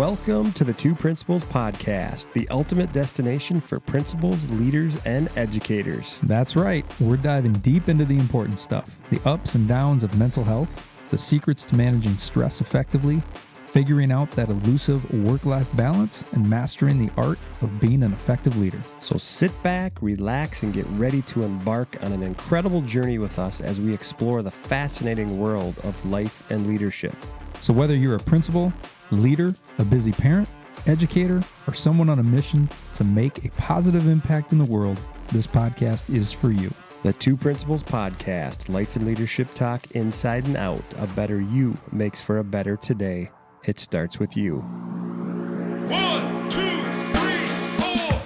Welcome to the Two Principals Podcast, the ultimate destination for principals, leaders, and educators. That's right. We're diving deep into the important stuff the ups and downs of mental health, the secrets to managing stress effectively, figuring out that elusive work life balance, and mastering the art of being an effective leader. So sit back, relax, and get ready to embark on an incredible journey with us as we explore the fascinating world of life and leadership. So, whether you're a principal, leader, a busy parent, educator, or someone on a mission to make a positive impact in the world, this podcast is for you. The Two Principals Podcast, life and leadership talk inside and out. A better you makes for a better today. It starts with you. One, two, three, four.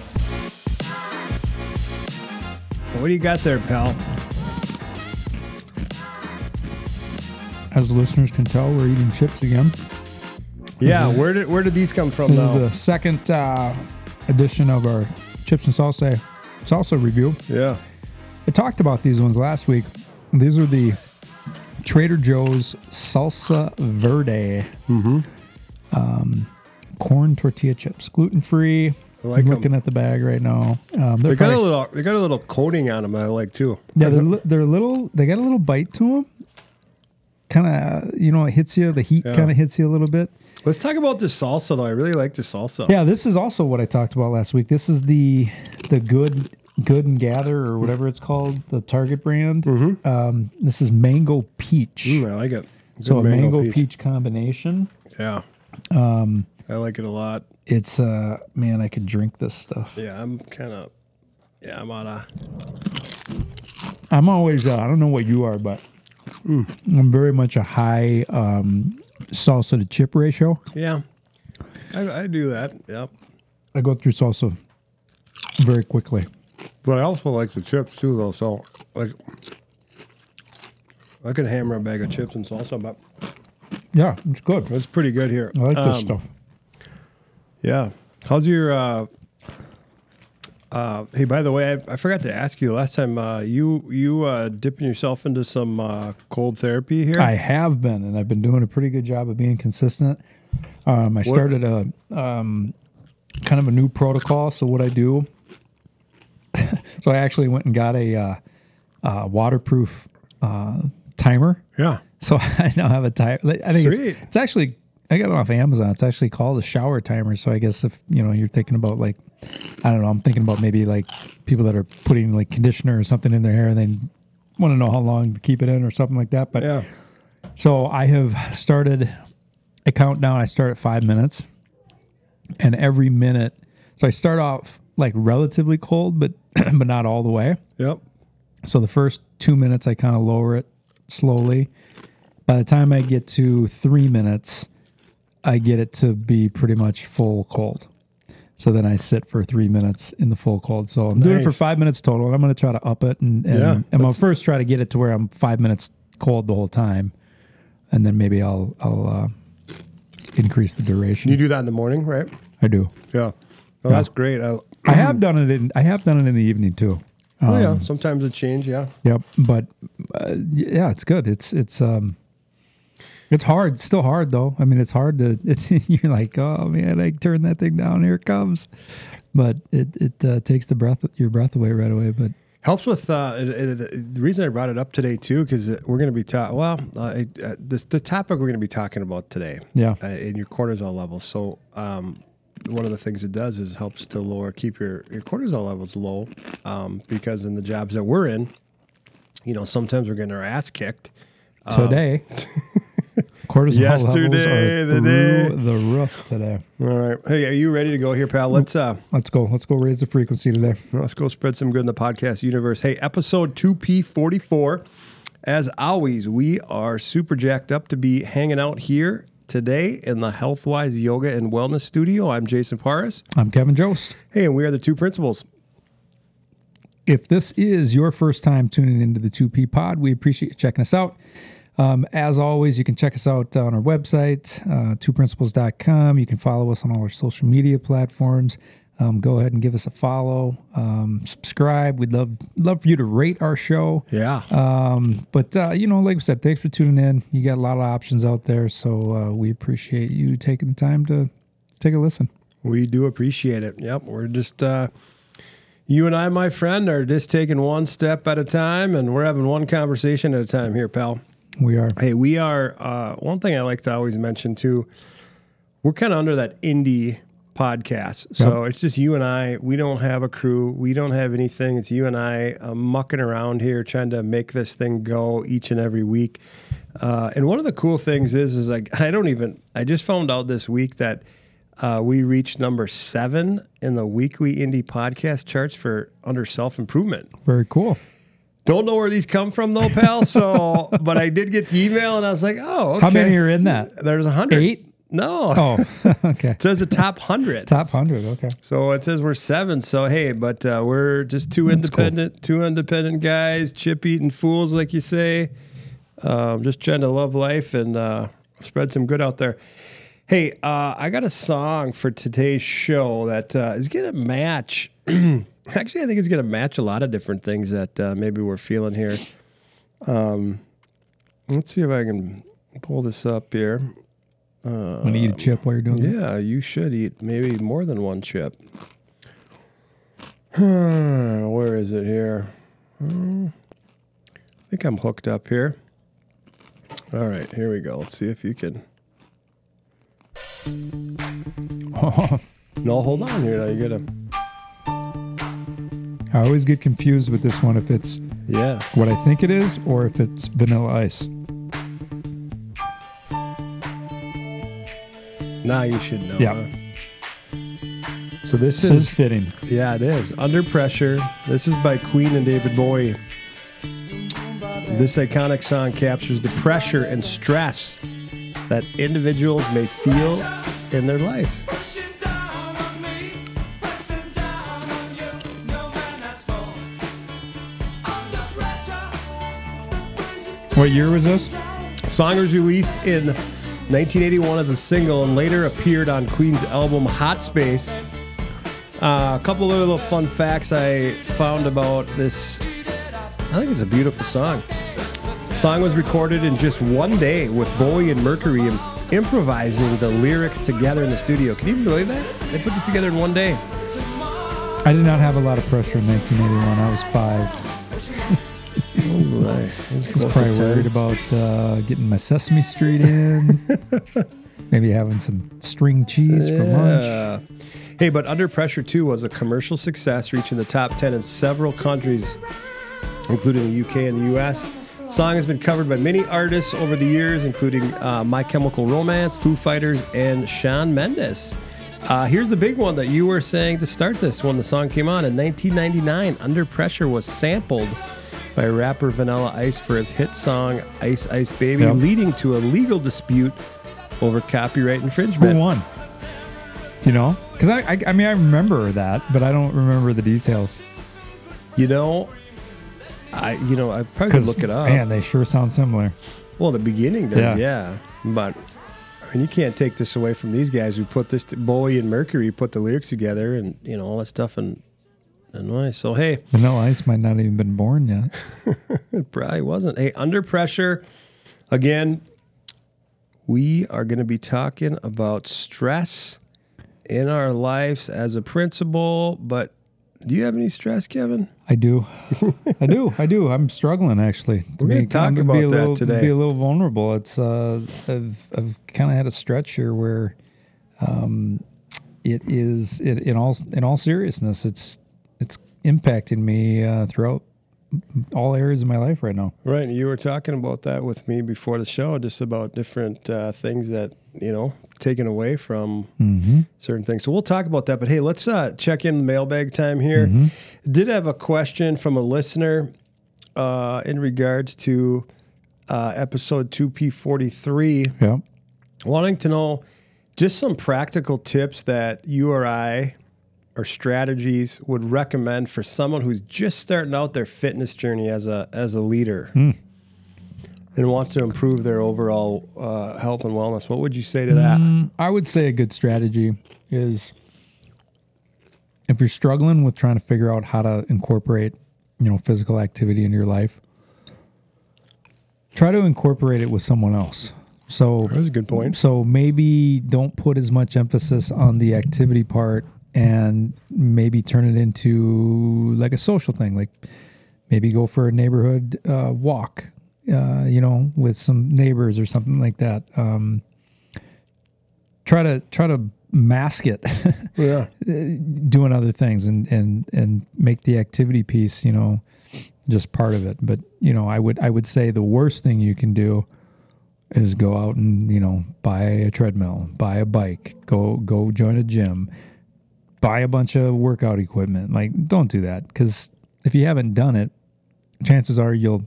What do you got there, pal? As listeners can tell, we're eating chips again. Yeah, where did where did these come from This though? is the second uh, edition of our chips and salsa salsa review. Yeah. I talked about these ones last week. These are the Trader Joe's Salsa Verde um, corn tortilla chips, gluten free. Like I'm looking at the bag right now. Um, they're got a little they got a little coating on them I like too. yeah, they're li- they're a little. They got a little bite to them. Kind of, you know, it hits you. The heat Yeah. kind of hits you a little bit. Let's talk about the salsa though. I really like the salsa. Yeah, this is also what I talked about last week. This is the the good good and gather or whatever it's called, the Target brand. Um, this is mango peach. Mm, I like it. so a mango, peach. combination. Yeah. Um I like it a lot. It's uh man, I could drink this stuff. Yeah, I'm kind of yeah, I'm on a I'm always uh, I don't know what you are, but I'm very much a high um, salsa to chip ratio. yeah. I, I do that. Yep. I go through salsa very quickly. But I also like the chips too, though. So like, I could hammer a bag of chips and salsa, but Yeah, it's good. it's pretty good here. I like this Um, stuff. Yeah. How's your? uh uh, hey, by the way, I, I forgot to ask you last time. Uh, you you uh, dipping yourself into some uh, cold therapy here? I have been, and I've been doing a pretty good job of being consistent. Um, I started a um, kind of a new protocol. So what I do, so I actually went and got a uh, uh, waterproof uh, timer. yeah. So I now have a timer. I think it's, it's actually I got it off Amazon. It's actually called a shower timer. So I guess if you know you're thinking about like I don't know, I'm thinking about maybe like people that are putting like conditioner or something in their hair and they want to know how long to keep it in or something like that. But Yeah. so I have started a countdown. I start at five minutes, and every minute, so I start off like relatively cold, but but not all the way. Yep. So the first two minutes, I kind of lower it slowly. By the time I get to three minutes, I get it to be pretty much full cold. So then I sit for three minutes in the full cold. So I'm doing it for five minutes total, and I'm going to try to up it. And, and Yeah, I'm going to first try to get it to where I'm five minutes cold the whole time, and then maybe I'll I'll uh, increase the duration. You do that in the morning, right? I do. Yeah. Oh, that's great. I, I have done it in I have done it in the evening too. oh Um, yeah. Sometimes it change. Yeah. Yep, but uh, yeah, it's good. It's it's um, it's hard. It's still hard though. I mean, it's hard to. It's you're like, oh man, I turn that thing down. Here it comes. But it it uh, takes the breath your breath away right away. But Helps with uh, it, it, the reason I brought it up today too, because we're going to be talking. Well, uh, it, uh, the the topic we're going to be talking about today, Yeah. uh, in your cortisol levels. So, um, one of the things it does is helps to lower, keep your your cortisol levels low, um, because in the jobs that we're in, you know, sometimes we're getting our ass kicked. today, cortisol Yesterday, the day. the roof today. All right, hey, are you ready to go here, pal? Let's uh, Let's go. Let's go raise the frequency today. Let's go spread some good in the podcast universe. Hey, episode 2P44. As always, we are super jacked up to be hanging out here today in the Healthwise Yoga and Wellness Studio. I'm Jason Paris. I'm Kevin Jost. Hey, and we are the two principals. If this is your first time tuning into the 2P pod, we appreciate you checking us out. Um, as always, you can check us out on our website, uh, 2principals.com. You can follow us on all our social media platforms. Um, go ahead and give us a follow, um, subscribe. We'd love love for you to rate our show. Yeah. Um, but uh, you know, like we said, thanks for tuning in. You got a lot of options out there, so uh, we appreciate you taking the time to take a listen. We do appreciate it. Yep. We're just, uh, you and I, my friend, are just taking one step at a time and we're having one conversation at a time here, pal. We are. Hey, we are, uh, one thing I like to always mention too, we're kind of under that indie podcast. So it's just you and I. We don't have a crew. We don't have anything. It's you and I uh, mucking around here trying to make this thing go each and every week. Uh, and one of the cool things is, is like I don't even. I just found out this week that uh, we reached number seven in the weekly indie podcast charts for under self improvement. Very cool. Don't know where these come from though, pal. So, but I did get the email and I was like, oh, okay. How many are in that? There's a hundred. Eight? No. Oh, okay. It says the top hundred. Top 100. Okay. So it says we're seven. So hey, but uh, we're just two That's cool. independent, two independent guys, chip eating fools, like you say. Um, just trying to love life and uh, spread some good out there. Hey, uh, I got a song for today's show that uh, is going to match. Actually, I think it's going to match a lot of different things that uh, maybe we're feeling here. Um, let's see if I can pull this up here. Want to eat a chip while you're doing that? Yeah, you should eat maybe more than one chip. Where is it here? Hmm. I think I'm hooked up here. All right, here we go. Let's see if you can. No, hold on here. Now you gotta. I always get confused with this one if it's Yeah. what I think it is or if it's vanilla ice. Now you should know. Yeah. huh? So this This is is fitting. Yeah, it is. Under Pressure. This is by Queen and David Bowie. This iconic song captures the pressure and stress that individuals may feel in their lives. What year was this? Song was released in 1981 as a single and later appeared on Queen's album Hot Space. Uh, a couple of little fun facts I found about this. I think it's a beautiful song. The song was recorded in just one day with Bowie and Mercury im- improvising the lyrics together in the studio. Can you believe that? They put this together in one day. I did not have a lot of pressure in 1981. I was five. Was probably worried about uh, getting my Sesame Street in. Maybe having some string cheese for lunch. Hey, but Under Pressure 2 was a commercial success, reaching the top 10 in several countries, including the UK and the US. The song has been covered by many artists over the years, including uh, My Chemical Romance, Foo Fighters, and Shawn Mendes. Uh, here's the big one that you were saying to start this when the song came on. In 1999, Under Pressure was sampled by rapper Vanilla Ice for his hit song Ice Ice Baby, Yep. leading to a legal dispute over copyright infringement. Who won? You know? Because I, I, I mean, I remember that, but I don't remember the details. You know, I you know I probably could look it up. Man, they sure sound similar. Well, the beginning does, Yeah. yeah. But I mean, you can't take this away from these guys who put this. To, Bowie and Mercury put the lyrics together, and you know all that stuff, and and why? So hey, Vanilla Ice might not even been born yet. it probably wasn't. Hey, under pressure. Again, we are going to be talking about stress in our lives as a principal. But do you have any stress, Kevin? I do. I do. I do. I'm struggling actually. To We're gonna be- talk about a that little, today. Be a little vulnerable. It's uh, I've I've kind of had a stretch here where, um, it is it, in all in all seriousness, it's impacting me uh, throughout all areas of my life right now. Right. You were talking about that with me before the show, just about different uh, things that, you know, taken away from Mm-hmm. certain things. So we'll talk about that. But hey, let's uh, check in mailbag time here. Did have a question from a listener uh, in regards to uh, episode 2P43, Yeah. wanting to know just some practical tips that you or I or strategies would recommend for someone who's just starting out their fitness journey as a as a leader and wants to improve their overall uh, health and wellness. What would you say to that? Mm, I would say a good strategy is if you're struggling with trying to figure out how to incorporate, you know, physical activity into your life, try to incorporate it with someone else. So That's a good point. So maybe don't put as much emphasis on the activity part and maybe turn it into like a social thing. Like maybe go for a neighborhood uh, walk, uh, you know, with some neighbors or something like that. Um, try to try to mask it Yeah. doing other things and and and make the activity piece you know just part of it but you know i would i would say the worst thing you can do is go out and you know buy a treadmill buy a bike go go join a gym buy a bunch of workout equipment. Like don't do that because if you haven't done it chances are you'll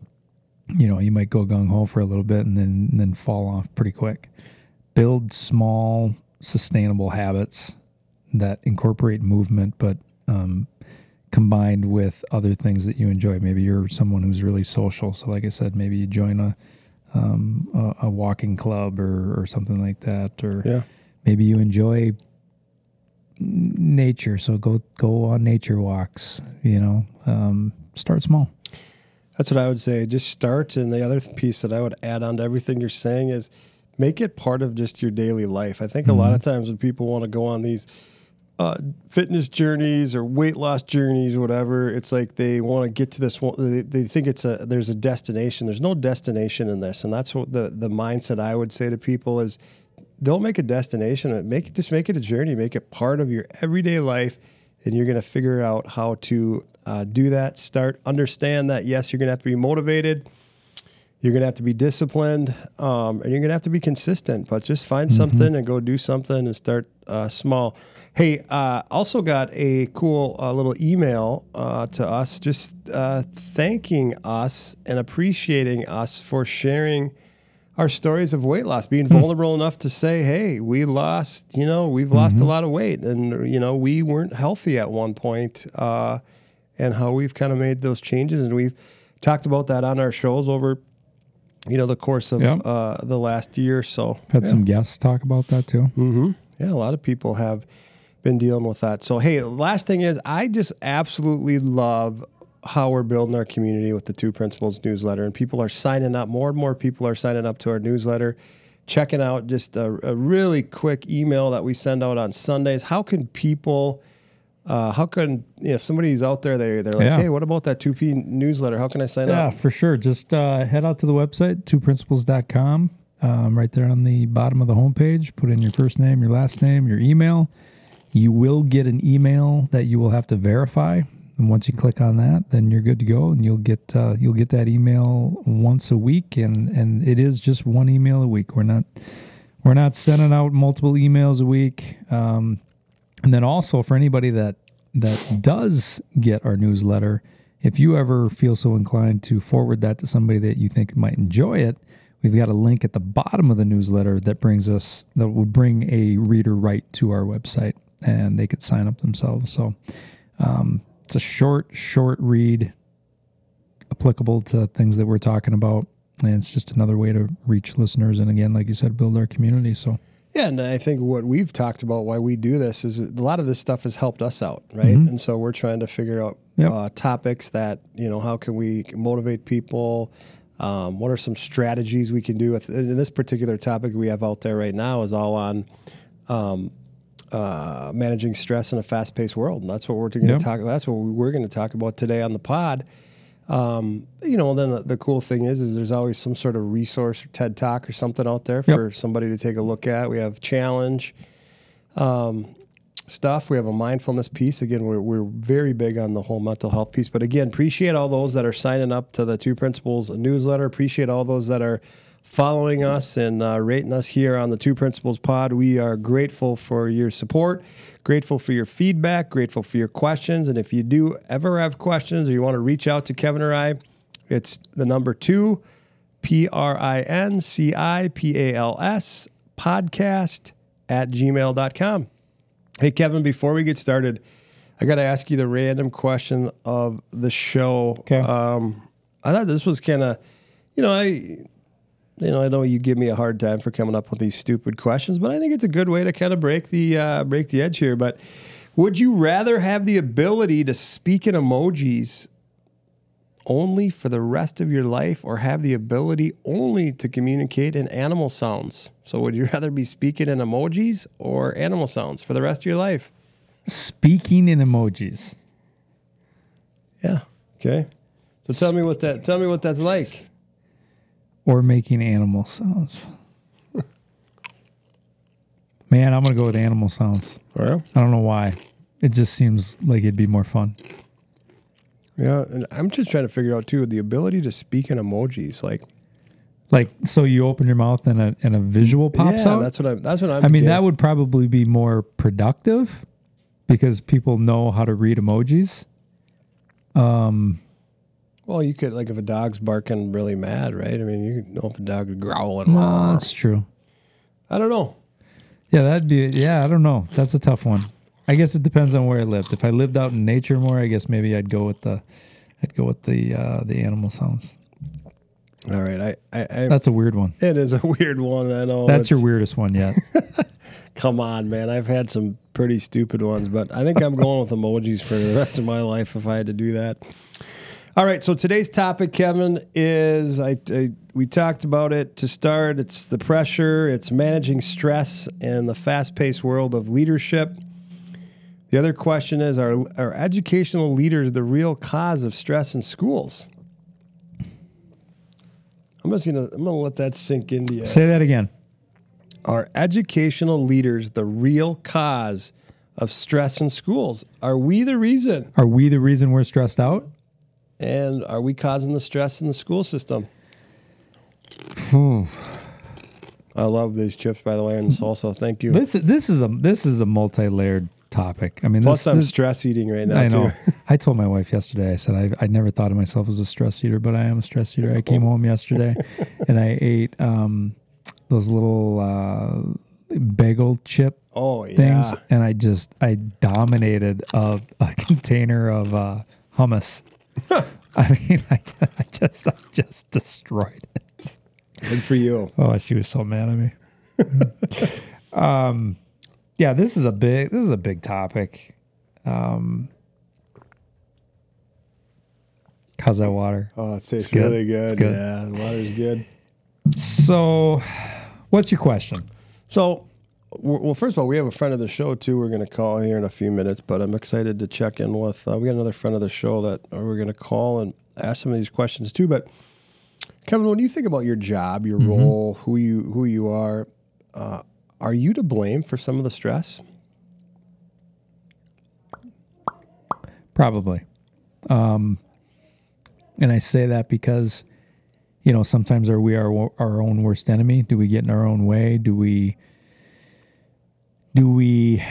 you know you might go gung-ho for a little bit and then and then fall off pretty quick. Build small sustainable habits that incorporate movement but um, combined with other things that you enjoy. Maybe you're someone who's really social so like i said maybe you join a um, a, a walking club or, or something like that or Yeah. maybe you enjoy nature so go go on nature walks you know um, start small That's what I would say. Just start. And the other piece that I would add on to everything you're saying is make it part of just your daily life. I think a lot of times when people want to go on these uh, fitness journeys or weight loss journeys or whatever, it's like they want to get to this one. They, they think it's a there's a destination. There's no destination in this, and that's what the the mindset I would say to people is don't make a destination. Make just make it a journey. Make it part of your everyday life, and you're going to figure out how to uh, do that. Start understand that yes, you're going to have to be motivated. You're going to have to be disciplined, um, and you're going to have to be consistent. But just find something and go do something and start uh, small. Hey, uh, also got a cool uh, little email uh, to us, just uh, thanking us and appreciating us for sharing our stories of weight loss, being vulnerable enough to say, "Hey, we lost. You know, we've lost a lot of weight, and you know, we weren't healthy at one point, uh, and how we've kind of made those changes, and we've talked about that on our shows over, you know, the course of Yeah. uh, the last year. or So had yeah. some guests talk about that too Mm-hmm. Yeah, a lot of people have been dealing with that. So, hey, last thing is, I just absolutely love how we're building our community with the Two Principals newsletter, and people are signing up. More and more people are signing up to our newsletter, checking out just a, a really quick email that we send out on Sundays. How can people? Uh, how can you know, if somebody's out there, they they're like, Yeah. hey, what about that 2P newsletter? How can I sign Yeah, up? Yeah, for sure. Just uh, head out to the website, 2principals.com. Um, right there on the bottom of the homepage, put in your first name, your last name, your email. You will get an email that you will have to verify. And once you click on that, then you're good to go, and you'll get uh, you'll get that email once a week, and and it is just one email a week. We're not we're not sending out multiple emails a week. Um, and then also for anybody that that does get our newsletter, if you ever feel so inclined to forward that to somebody that you think might enjoy it, we've got a link at the bottom of the newsletter that brings us that would bring a reader right to our website and they could sign up themselves. So um, it's a short, short read applicable to things that we're talking about. And it's just another way to reach listeners and again, like you said, build our community. So Yeah, and I think what we've talked about why we do this is a lot of this stuff has helped us out, right? And so we're trying to figure out Yep. uh, topics that you know how can we motivate people. Um, what are some strategies we can do with in this particular topic we have out there right now is all on um, uh, managing stress in a fast-paced world, and that's what we're going to Yep. talk. That's what we're going to talk about today on the pod. Um, you know, then the, the cool thing is, is there's always some sort of resource, TED Talk or something out there for somebody to take a look at. We have challenge um, stuff. We have a mindfulness piece. Again, we're, we're very big on the whole mental health piece. But again, appreciate all those that are signing up to the Two Principals newsletter. Appreciate all those that are following us and uh, rating us here on the Two Principals Pod. We are grateful for your support, grateful for your feedback, grateful for your questions. And if you do ever have questions or you want to reach out to Kevin or I, it's the number two, P R I N C I P A L S, podcast at gmail.com. Hey, Kevin, before we get started, I got to ask you the random question of the show. Okay. Um, I thought this was kind of, you know, I, you know, I know you give me a hard time for coming up with these stupid questions, but I think it's a good way to kind of break the uh, break the edge here. But would you rather have the ability to speak in emojis only for the rest of your life or have the ability only to communicate in animal sounds? So, would you rather be speaking in emojis or animal sounds for the rest of your life? Speaking in emojis. Yeah. Okay. So tell me what that tell me what that's like. Or making animal sounds. Man, I'm gonna go with animal sounds. Oh, yeah. I don't know why. It just seems like it'd be more fun. Yeah, and I'm just trying to figure out too the ability to speak in emojis. Like, Like, so you open your mouth and a and a visual pops yeah, out. that's what I'm. That's what I'm. I mean, that would probably be more productive because people know how to read emojis. Um, Well, you could like if a dog's barking really mad, right? I mean, you know if a dog is growling. No, that's true. I don't know. Yeah, that'd be. Yeah, I don't know. That's a tough one. I guess it depends on where I lived. If I lived out in nature more, I guess maybe I'd go with the, I'd go with the uh, the animal sounds. All right, I, I, I That's a weird one. it is a weird one. I know. That's your weirdest one yet. Come on, man. I've had some pretty stupid ones, but I think I'm going with emojis for the rest of my life if I had to do that. All right. So today's topic, Kevin, is I, I we talked about it to start. It's the pressure. It's managing stress in the fast-paced world of leadership. The other question is: Are are educational leaders the real cause of stress in schools? I'm just gonna I'm gonna let that sink into you. Say that again. Are educational leaders the real cause of stress in schools? Are we the reason? Are we the reason we're stressed out? And are we causing the stress in the school system? Ooh. I love these chips, by the way, and the salsa. Thank you. This this is a this is a multi-layered topic. I mean, Plus, this, I'm this- stress eating right now, I know. too. I told my wife yesterday. I said I I never thought of myself as a stress eater, but I am a stress eater. I came home yesterday, and I ate um, those little uh, bagel chip Oh, yeah. things, and I just I dominated a, a container of uh, hummus. I mean, I, ju- I just I just destroyed it. Good for you. Oh, she was so mad at me. um, yeah, this is a big this is a big topic. Um, how's that water? Oh, it tastes good. really It's good. good. Yeah, the water's good. So, what's your question? So, w- well, first of all, we have a friend of the show too. We're going to call here in a few minutes, but I'm excited to check in with. Uh, we got another friend of the show that uh, we're going to call and ask some of these questions too. But Kevin, when you think about your job, your role, who you who you are, uh, are you to blame for some of the stress? Probably. Um, and I say that because, you know, sometimes are we our our own worst enemy? Do we get in our own way? Do we do we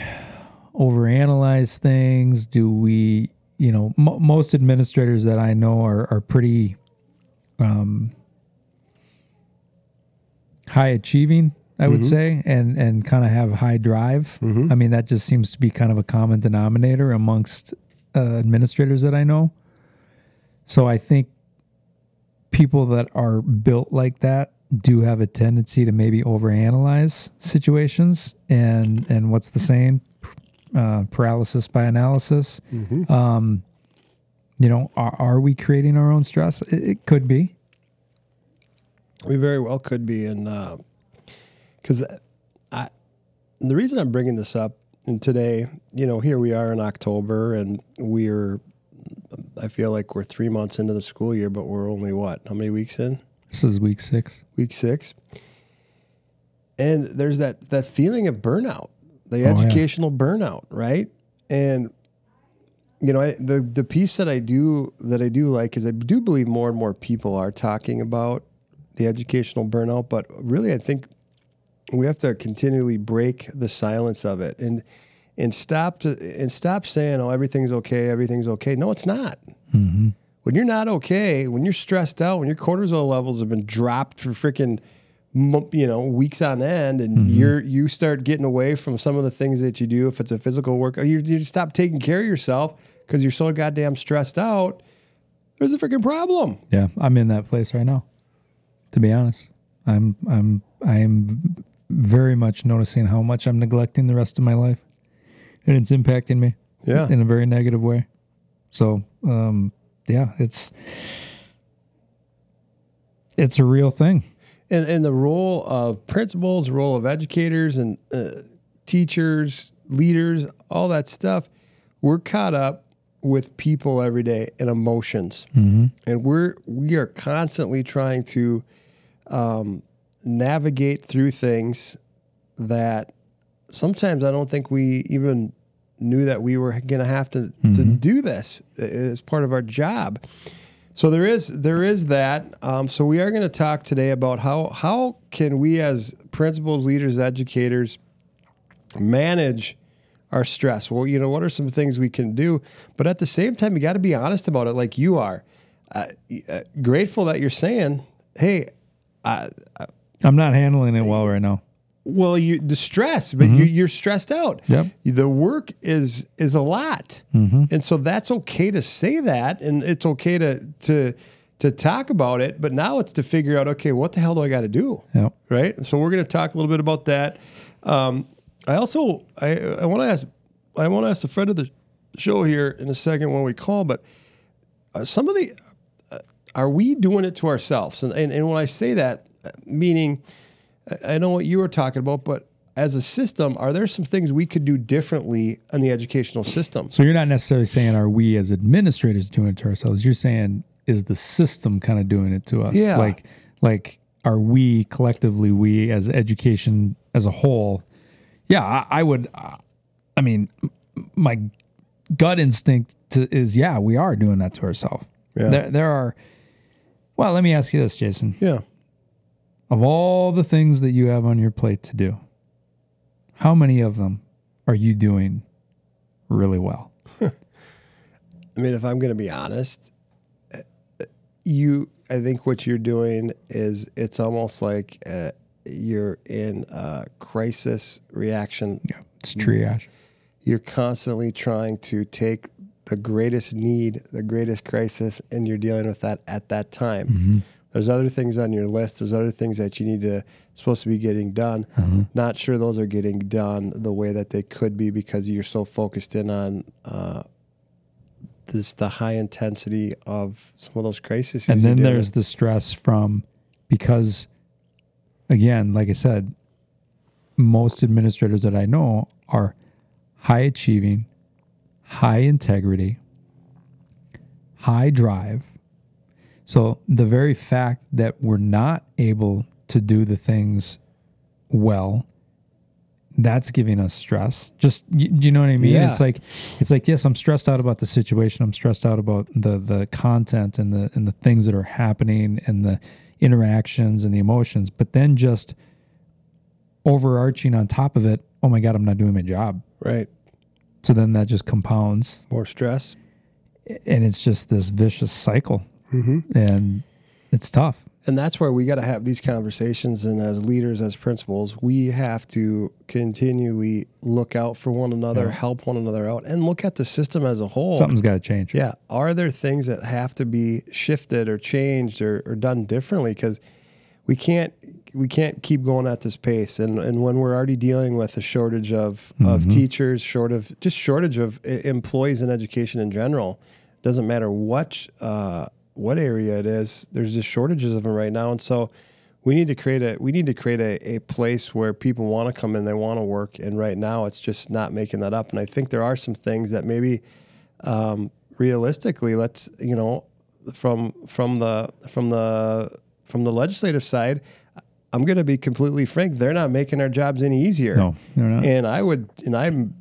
overanalyze things? Do we, you know, mo most administrators that I know are are pretty um, high achieving. I would say, and and kind of have high drive. I mean, that just seems to be kind of a common denominator amongst uh, administrators that I know. So I think people that are built like that do have a tendency to maybe overanalyze situations and and what's the saying uh, paralysis by analysis um, you know are, are we creating our own stress it, it could be We very well could be, and because I, the reason I'm bringing this up, and today, you know, here we are in October, and we're, I feel like we're three months into the school year, but we're only what? How many weeks in? This is week six Week six. And there's that that feeling of burnout, the Oh, yeah. educational burnout, right? And you know, I, the the piece that I do that I do like is I do believe more and more people are talking about the educational burnout, but really I think we have to continually break the silence of it and and stop to and stop saying, "Oh, everything's okay, everything's okay." No, it's not. Mm-hmm. When you're not okay, when you're stressed out, when your cortisol levels have been dropped for freaking you know weeks on end, and you're you start getting away from some of the things that you do. If it's a physical work, you, you stop taking care of yourself because you're so goddamn stressed out. There's a freaking problem. yeah i'm in that place right now to be honest i'm i'm i'm very much noticing how much i'm neglecting the rest of my life and it's impacting me Yeah. in a very negative way so um yeah, it's it's a real thing. and, and the role of principals, role of educators and uh, teachers, leaders, all that stuff, we're caught up with people every day and emotions, and we're we are constantly trying to um, navigate through things that sometimes I don't think we even knew that we were going to have to to do this as part of our job. So there is there is that. Um, so we are going to talk today about how how can we as principals, leaders, educators manage our stress. Well, you know, what are some things we can do? But at the same time, you got to be honest about it, like you are. Uh, uh, grateful that you're saying, "Hey, I, I'm not handling it well right now. Well, you the stress, but you, you're stressed out. Yep. The work is is a lot, and so that's okay to say that, and it's okay to to to talk about it. But now it's to figure out, okay, what the hell do I got to do? Yep. Right. So we're going to talk a little bit about that. Um, I also I I want to ask I want to ask a friend of the show here in a second when we call, but uh, some of the uh, are we doing it to ourselves? And, and and when I say that, uh, meaning I- know what you were talking about, but as a system, are there some things we could do differently in the educational system? So you're not necessarily saying are we as administrators doing it to ourselves. You're saying is the system kind of doing it to us? Yeah. Like like are we collectively we as education as a whole? Yeah, I, I would. I mean, my gut instinct to, is yeah, we are doing that to ourselves. Yeah. There there are. Well, let me ask you this, Jason. Yeah. Of all the things that you have on your plate to do, how many of them are you doing really well? I mean, if I'm going to be honest, uh, you, I think what you're doing is it's almost like uh, you're in a crisis reaction. Yeah, it's triage. You're constantly trying to take the greatest need, the greatest crisis, and you're dealing with that at that time. There's other things on your list. There's other things that you need to supposed to be getting done. Not sure those are getting done the way that they could be because you're so focused in on uh, this the high intensity of some of those crises. and then there's the stress from because again like i said most administrators that i know are high achieving high integrity high drive so the very fact that we're not able to do the things well that's giving us stress. Just you, you know what i mean? Yeah. it's like it's like yes i'm stressed out about the situation. I'm stressed out about the the content and the and the things that are happening and the interactions and the emotions. But then just overarching on top of it oh my god i'm not doing my job. Right. So then that just compounds. More stress. and it's just this vicious cycle Mm-hmm. and it's tough And that's where we got to have these conversations. And as leaders, as principals, we have to continually look out for one another, Yeah. help one another out, and look at the system as a whole. something's got to change Yeah. Are there things that have to be shifted or changed or, or done differently? Because we can't we can't keep going at this pace. And and when we're already dealing with a shortage of, of teachers, short of just shortage of employees in education in general, doesn't matter what uh, what area it is. There's just shortages of them right now, and so we need to create a we need to create a, a place where people want to come in, they want to work, and right now it's just not making that up. And I think there are some things that maybe um, realistically, let's you know, from from the from the from the legislative side, I'm going to be completely frank. They're not making our jobs any easier. No, they're not. And I would, and I'm,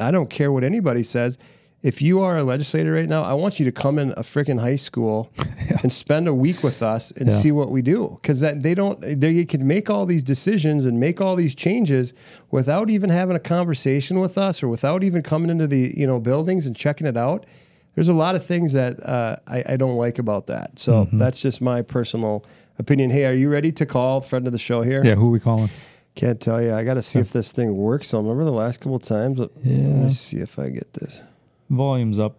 I don't care what anybody says. If you are a legislator right now, I want you to come in a freaking high school and spend a week with us and Yeah. see what we do. Because that they don't, they can make all these decisions and make all these changes without even having a conversation with us or without even coming into the you know buildings and checking it out. There's a lot of things that uh, I, I don't like about that. So Mm-hmm. that's just my personal opinion. Hey, are you ready to call friend of the show here? yeah who are we calling Can't tell you. I got to see if this thing works. So I remember the last couple times. Let Yeah. me see if I get this. Volume's up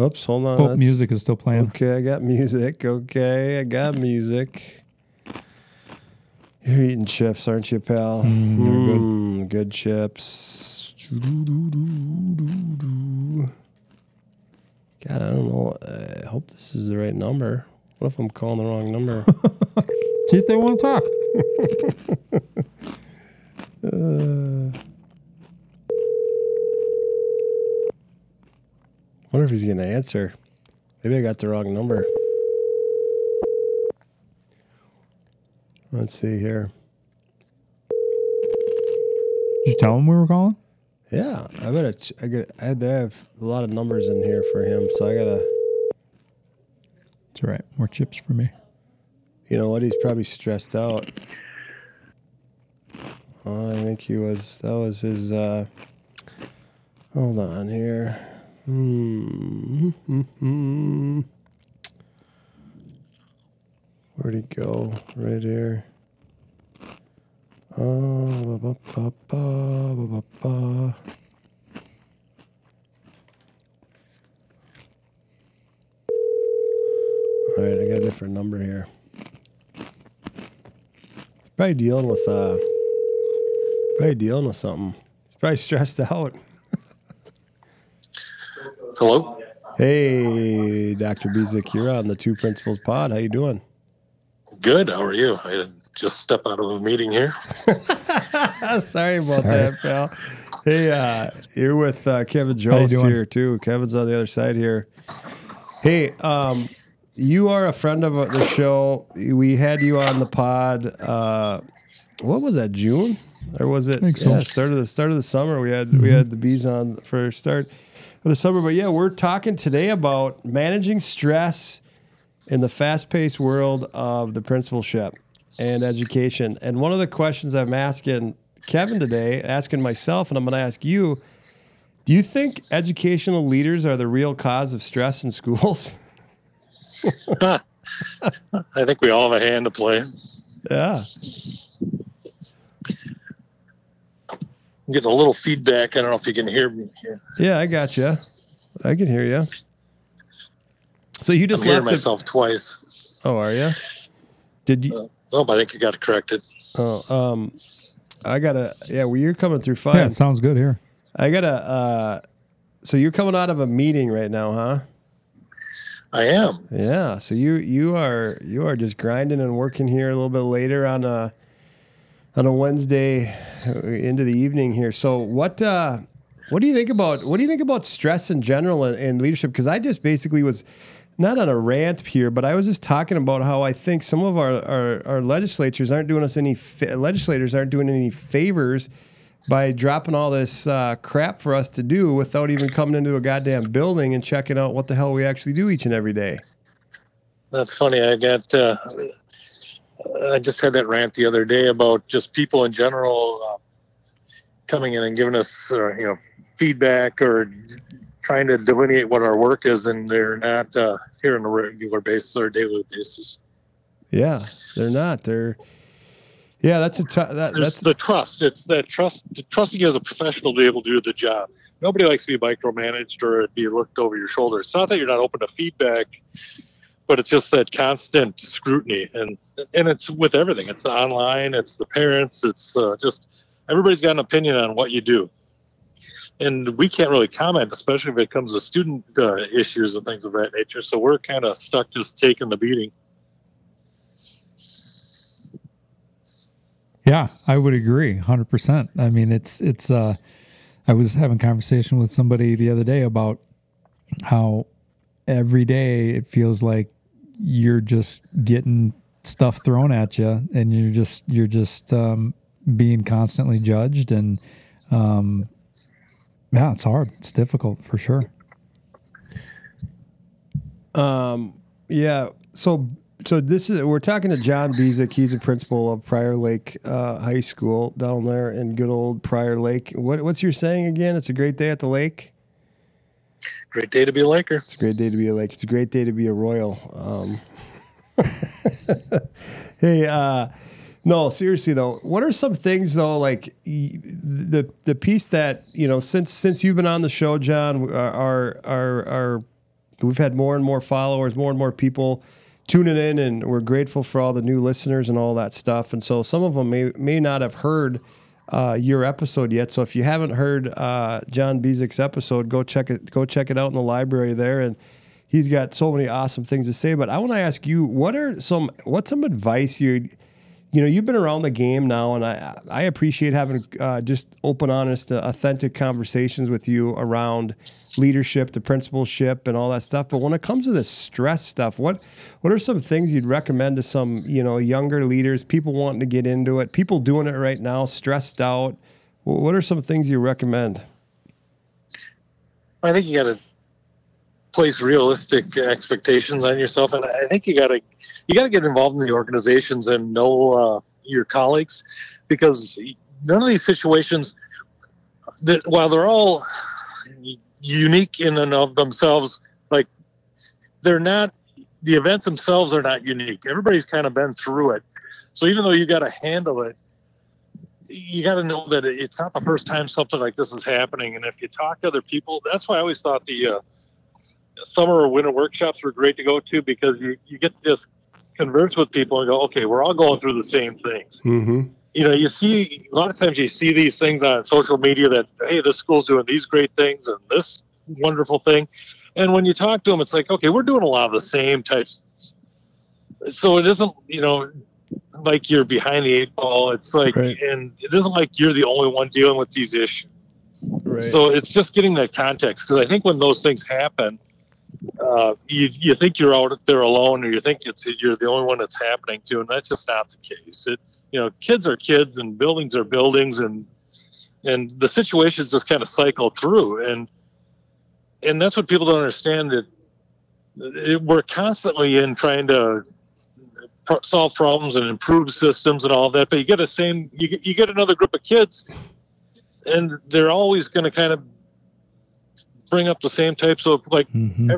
Oops, hold on. That's- music is still playing Okay, I got music. Okay, I got music. You're eating chips, aren't you, pal? Mm, they're good. Mm, good chips. God, I don't know. I hope this is the right number. What if I'm calling the wrong number? See if they want to talk. wonder if he's gonna answer. Maybe I got the wrong number. Let's see here. Did you tell him we were calling? Yeah, I gotta. ch- I got. I had to have a lot of numbers in here for him, so I gotta. It's all right. More chips for me. You know what? He's probably stressed out. Oh, I think he was. That was his. uh Hold on here. Hmm. Where'd he go? Right here. Oh, ba, ba, ba. All right, I got a different number here. Probably dealing with uh probably dealing with something. He's probably stressed out. Hello. Hey, Dr. Bezick, you're on the Two Principals Pod. How you doing? Good. How are you? I just stepped out of a meeting here. Sorry about Sorry. that, pal. Hey, uh, you're with uh, Kevin Jones here too. Kevin's on the other side here. Hey, um, you are a friend of the show. We had you on the pod. Uh, what was that? June or was it? so. Yeah, start of the start of the summer. We had we had the bees on for start of the summer. But yeah, we're talking today about managing stress in the fast-paced world of the principalship and education. And one of the questions I'm asking Kevin today, asking myself, and I'm going to ask you: Do you think educational leaders are the real cause of stress in schools? I think we all have a hand to play. yeah. I'm getting a little feedback. I don't know if you can hear me here. Yeah, I got you. I can hear you. So you I'm just hearing left it. myself twice. Oh, are you? Did you? Oh, I think you got it corrected. Oh, um, I gotta. Yeah, well, you're coming through fine. Yeah, it sounds good here. I gotta. Uh, so you're coming out of a meeting right now, huh? I am. Yeah. So you you are you are just grinding and working here a little bit later on a on a Wednesday uh, into the evening here. So what uh, what do you think about what do you think about stress in general and, and leadership? Because I just basically was not on a rant here, but I was just talking about how I think some of our our, our legislatures aren't doing us any fa- legislators aren't doing any favors by dropping all this uh, crap for us to do without even coming into a goddamn building and checking out what the hell we actually do each and every day. That's funny. I got. Uh, I just had that rant the other day about just people in general uh, coming in and giving us, uh, you know, feedback or trying to delineate what our work is, and they're not uh, here on a regular basis or daily basis. Yeah, they're not. They're yeah. That's a t- that, that's the trust. It's that trust, trusting you as a professional to be able to do the job. Nobody likes to be micromanaged or be looked over your shoulder. It's not that you're not open to feedback, but it's just that constant scrutiny, and and it's with everything. It's online. It's the parents. It's uh, just everybody's got an opinion on what you do, and we can't really comment, especially if it comes to student uh, issues and things of that nature. So we're kind of stuck just taking the beating. Yeah, I would agree 100%. I mean, it's it's uh I was having conversation with somebody the other day about how every day it feels like you're just getting stuff thrown at you and you're just you're just um being constantly judged and um yeah, it's hard. It's difficult for sure. um yeah. So so this is we're talking to John Bezick. He's a principal of Prior Lake uh, High School down there in good old Prior Lake. What what's your saying again? It's a great day at the lake. Great day to be a Laker. It's a great day to be a lake. It's a great day to be a royal. Um, hey, uh, no, seriously though, what are some things though, like the the piece that you know since since you've been on the show, John, our our our we've had more and more followers, more and more people tuning in, and we're grateful for all the new listeners and all that stuff. And so some of them may may not have heard uh, your episode yet. So if you haven't heard uh, John Bezick's episode, go check it. Go check it out in the library there. And he's got so many awesome things to say. But I want to ask you, what are some what's some advice you you know you've been around the game now, and I I appreciate having uh, just open, honest, authentic conversations with you around leadership, the principalship, and all that stuff. But when it comes to the stress stuff, what what are some things you'd recommend to some you know younger leaders, people wanting to get into it, people doing it right now, stressed out? What are some things you recommend? I think you got to place realistic expectations on yourself, and I think you got to you got to get involved in the organizations and know uh, your colleagues, because none of these situations, that while they're all unique in and of themselves, like they're not the events themselves are not unique. Everybody's kind of been through it, so even though you got to handle it. You got to know that it's not the first time something like this is happening, and if you talk to other people, that's why I always thought the uh, summer or winter workshops were great to go to because you, you get to just converse with people and go, okay, we're all going through the same things. Mm-hmm. You know, you see a lot of times you see these things on social media that hey, this school's doing these great things and this wonderful thing, and when you talk to them, it's like, okay, we're doing a lot of the same types. So it isn't, you know, like you're behind the eight ball. It's like, Right. and it isn't like you're the only one dealing with these issues. Right. So it's just getting that context because I think when those things happen, uh, you you think you're out there alone, or you think it's you're the only one that's happening to, and that's just not the case. It you know, kids are kids, and buildings are buildings, and and the situations just kind of cycle through, and and that's what people don't understand that it, we're constantly in trying to solve problems and improve systems and all that, but you get a same you get, you get another group of kids and they're always going to kind of bring up the same types of like hmm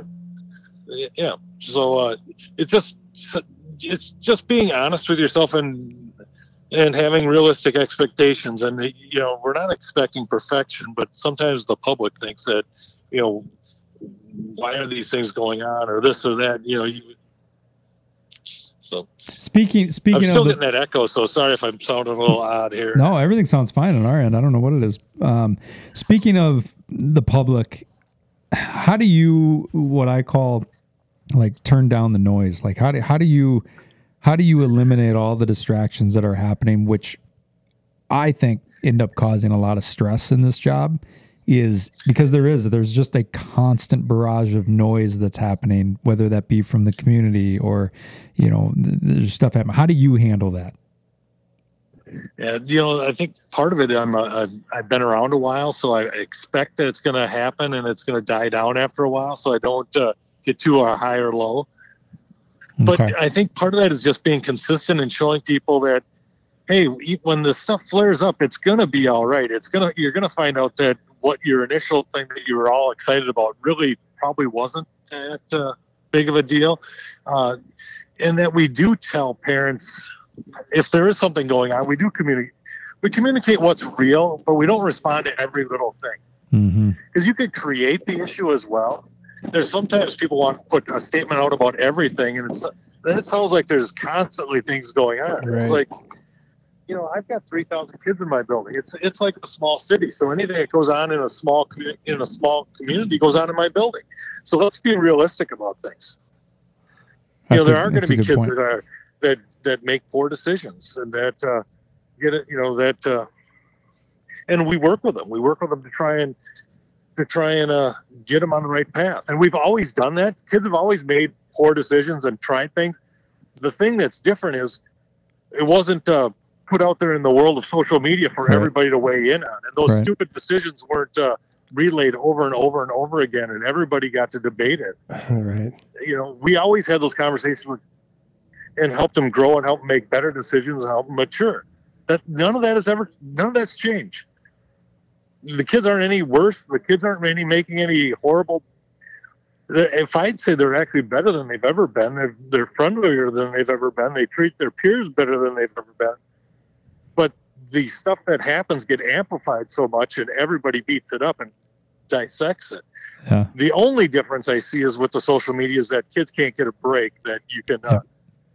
yeah so uh it's just it's just being honest with yourself and and having realistic expectations and you know we're not expecting perfection but sometimes the public thinks that you know why are these things going on or this or that you know you so Speaking i'm speaking still of the, getting that echo so sorry if i'm sounding a little odd here No, everything sounds fine on our end. I don't know what it is. Um, speaking of the public, how do you what I call like turn down the noise? Like how do how do you how do you eliminate all the distractions that are happening, which I think end up causing a lot of stress in this job? Is because there is there's just a constant barrage of noise that's happening, whether that be from the community or you know there's stuff happening. How do you handle that? Yeah, you know, I think part of it, I'm, I've been around a while, so I expect that it's going to happen and it's going to die down after a while, so I don't uh, get too high or low. But Okay. I think part of that is just being consistent and showing people that, hey, when the stuff flares up, it's going to be all right. It's gonna, you're going to find out that what your initial thing that you were all excited about really probably wasn't that uh, big of a deal, uh, and that we do tell parents if there is something going on, we do communicate. We communicate what's real, but we don't respond to every little thing Mm-hmm. because you could create the issue as well. There's sometimes people want to put a statement out about everything, and it's then it sounds like there's constantly things going on. Right. It's like, you know, I've got three thousand kids in my building. It's it's like a small city, so anything that goes on in a small commu- in a small community goes on in my building. So let's be realistic about things. You know, there are going to be kids that are that that make poor decisions and that uh, get it. You know that, uh, and we work with them. We work with them to try and to try and uh, get them on the right path. And we've always done that. Kids have always made poor decisions and tried things. The thing that's different is it wasn't uh, put out there in the world of social media for Right. everybody to weigh in on. And those Right. stupid decisions weren't uh, relayed over and over and over again, and everybody got to debate it All right. you know, we always had those conversations with, and help them grow and help them make better decisions and help them mature. That none of that has ever, none of that's changed. The kids aren't any worse. The kids aren't any making any horrible. If I'd say they're actually better than they've ever been, they're, they're friendlier than they've ever been. They treat their peers better than they've ever been. But the stuff that happens get amplified so much, and everybody beats it up and dissects it. Yeah. The only difference I see is with the social media is that kids can't get a break. That you can, uh,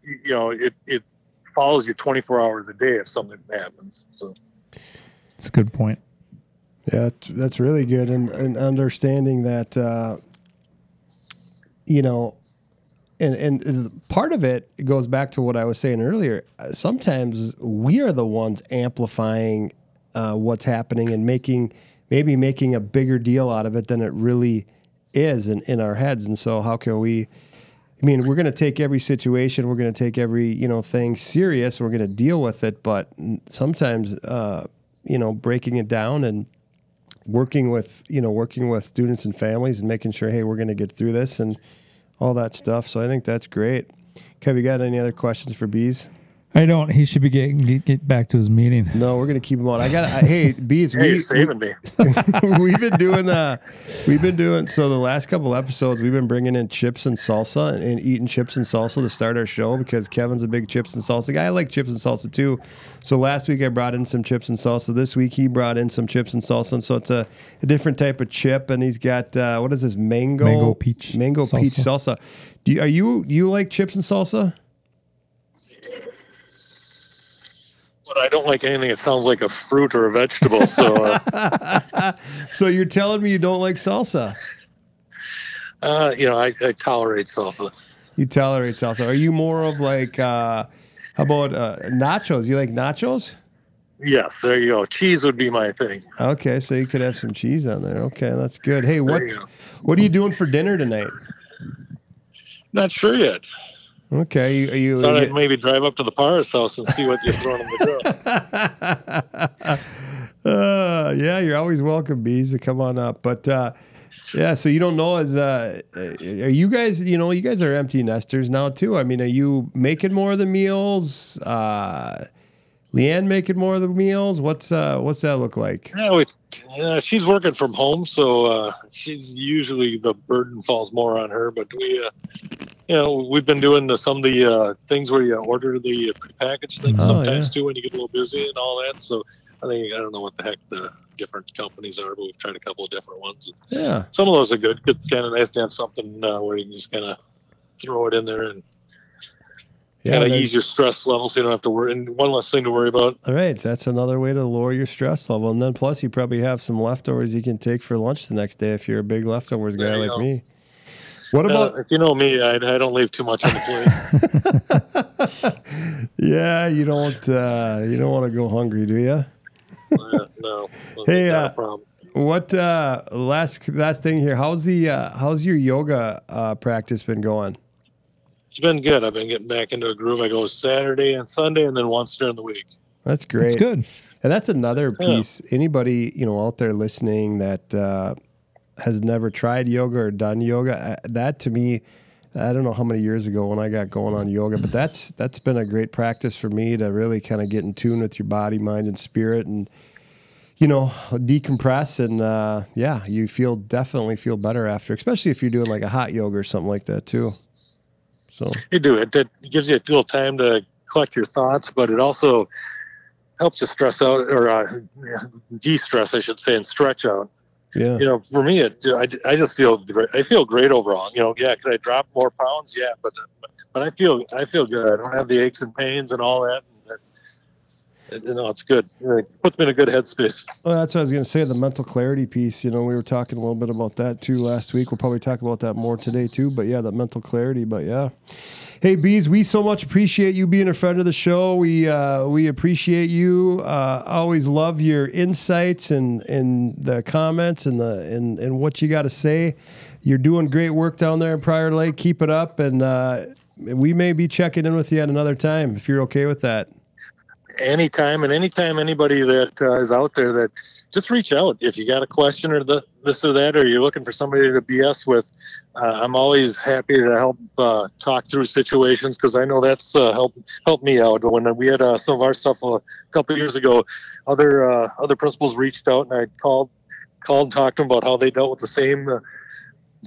you, you know, it it follows you 24 hours a day if something happens. So It's a good point. Yeah, that's, really good, and, and understanding that, uh, you know, and and part of it goes back to what I was saying earlier. Uh, Sometimes we are the ones amplifying uh, what's happening and making maybe making a bigger deal out of it than it really is in, in our heads. And so, how can we? I mean, we're going to take every situation, we're going to take every you know thing serious. We're going to deal with it, but sometimes, uh, you know, breaking it down and working with you know working with students and families and making sure, hey, we're going to get through this and all that stuff. So I think that's great. Kev, you got any other questions for bees? I don't. He should be getting get, get back to his meeting. No, we're gonna keep them on. I got. I, hey, bees. Hey, we, saving me. we've been doing uh we've been doing so the last couple episodes we've been bringing in chips and salsa and, and eating chips and salsa to start our show because Kevin's a big chips and salsa guy. I like chips and salsa too. So last week I brought in some chips and salsa. This week he brought in some chips and salsa. And so it's a, a different type of chip and he's got uh, what is this mango Mango peach mango peach salsa. salsa. Do you, are you you like chips and salsa? But I don't like anything that sounds like a fruit or a vegetable. So, uh, So you're telling me you don't like salsa? uh, you know, I, I tolerate salsa. You tolerate salsa. Are you more of like uh how about uh, nachos? You like nachos? Yes, there you go. Cheese would be my thing. Okay, so you could have some cheese on there. Okay, that's good. Hey, what what are you doing for dinner tonight? Not sure yet. Okay, you, are you, Thought you- I'd maybe drive up to the Paris house and see what you're throwing on the grill. uh, yeah, you're always welcome, bees, to come on up. But uh, yeah, so you don't know as uh, are you guys? You know, you guys are empty nesters now too. I mean, are you making more of the meals? Uh, Leanne making more of the meals? What's uh, what's that look like? Yeah, we, yeah, she's working from home, so uh, she's usually the burden falls more on her. But we, uh, you know, we've been doing the, some of the uh, things where you order the prepackaged things Oh, sometimes yeah. too when you get a little busy and all that. So I think I don't know what the heck the different companies are, but we've tried a couple of different ones. Yeah. Some of those are good. Good, kind of nice to have something uh, where you can just kind of throw it in there and Yeah, kind of ease your stress level, so you don't have to worry. And one less thing to worry about. All right, that's another way to lower your stress level, and then plus you probably have some leftovers you can take for lunch the next day if you're a big leftovers guy like go. me. What Uh, about? if you know me, I, I don't leave too much on the plate. yeah, you don't uh, you don't want to go hungry, do you? Uh, no, Hey, uh. What uh, last last thing here? How's the uh, how's your yoga uh, practice been going? It's been good. I've been getting back into a groove. I go Saturday and Sunday, and then once during the week. That's great. It's good. And that's another Yeah. piece. Anybody you know out there listening that uh, has never tried yoga or done yoga, uh, that to me, I don't know how many years ago when I got going on yoga, but that's that's been a great practice for me to really kind of get in tune with your body, mind, and spirit, and you know decompress. And uh, yeah, you feel definitely feel better after, especially if you're doing like a hot yoga or something like that too. So You do it. It gives you a little time to collect your thoughts, but it also helps you stress out or uh, de-stress, I should say, and stretch out. Yeah, You know, for me, it I, I just feel great. I feel great overall. You know, yeah, could I drop more pounds? Yeah, but but I feel I feel good. I don't have the aches and pains and all that. You know, it's good. It puts me in a good headspace. Well, that's what I was going to say. The mental clarity piece. You know, we were talking a little bit about that too last week. We'll probably talk about that more today too. But yeah, that mental clarity. But yeah, hey bees, we so much appreciate you being a friend of the show. We uh, we appreciate you. Uh, always love your insights and and the comments and the and and what you got to say. You're doing great work down there in Prior Lake. Keep it up, and uh, we may be checking in with you at another time if you're okay with that. Anytime and anytime anybody that uh, is out there that just reach out. If you got a question or the this or that or you're looking for somebody to BS with uh, I'm always happy to help uh, talk through situations because I know that's uh, helped helped me out. When we had uh, some of our stuff a couple years ago other uh, other principals reached out and I called called and talked to them about how they dealt with the same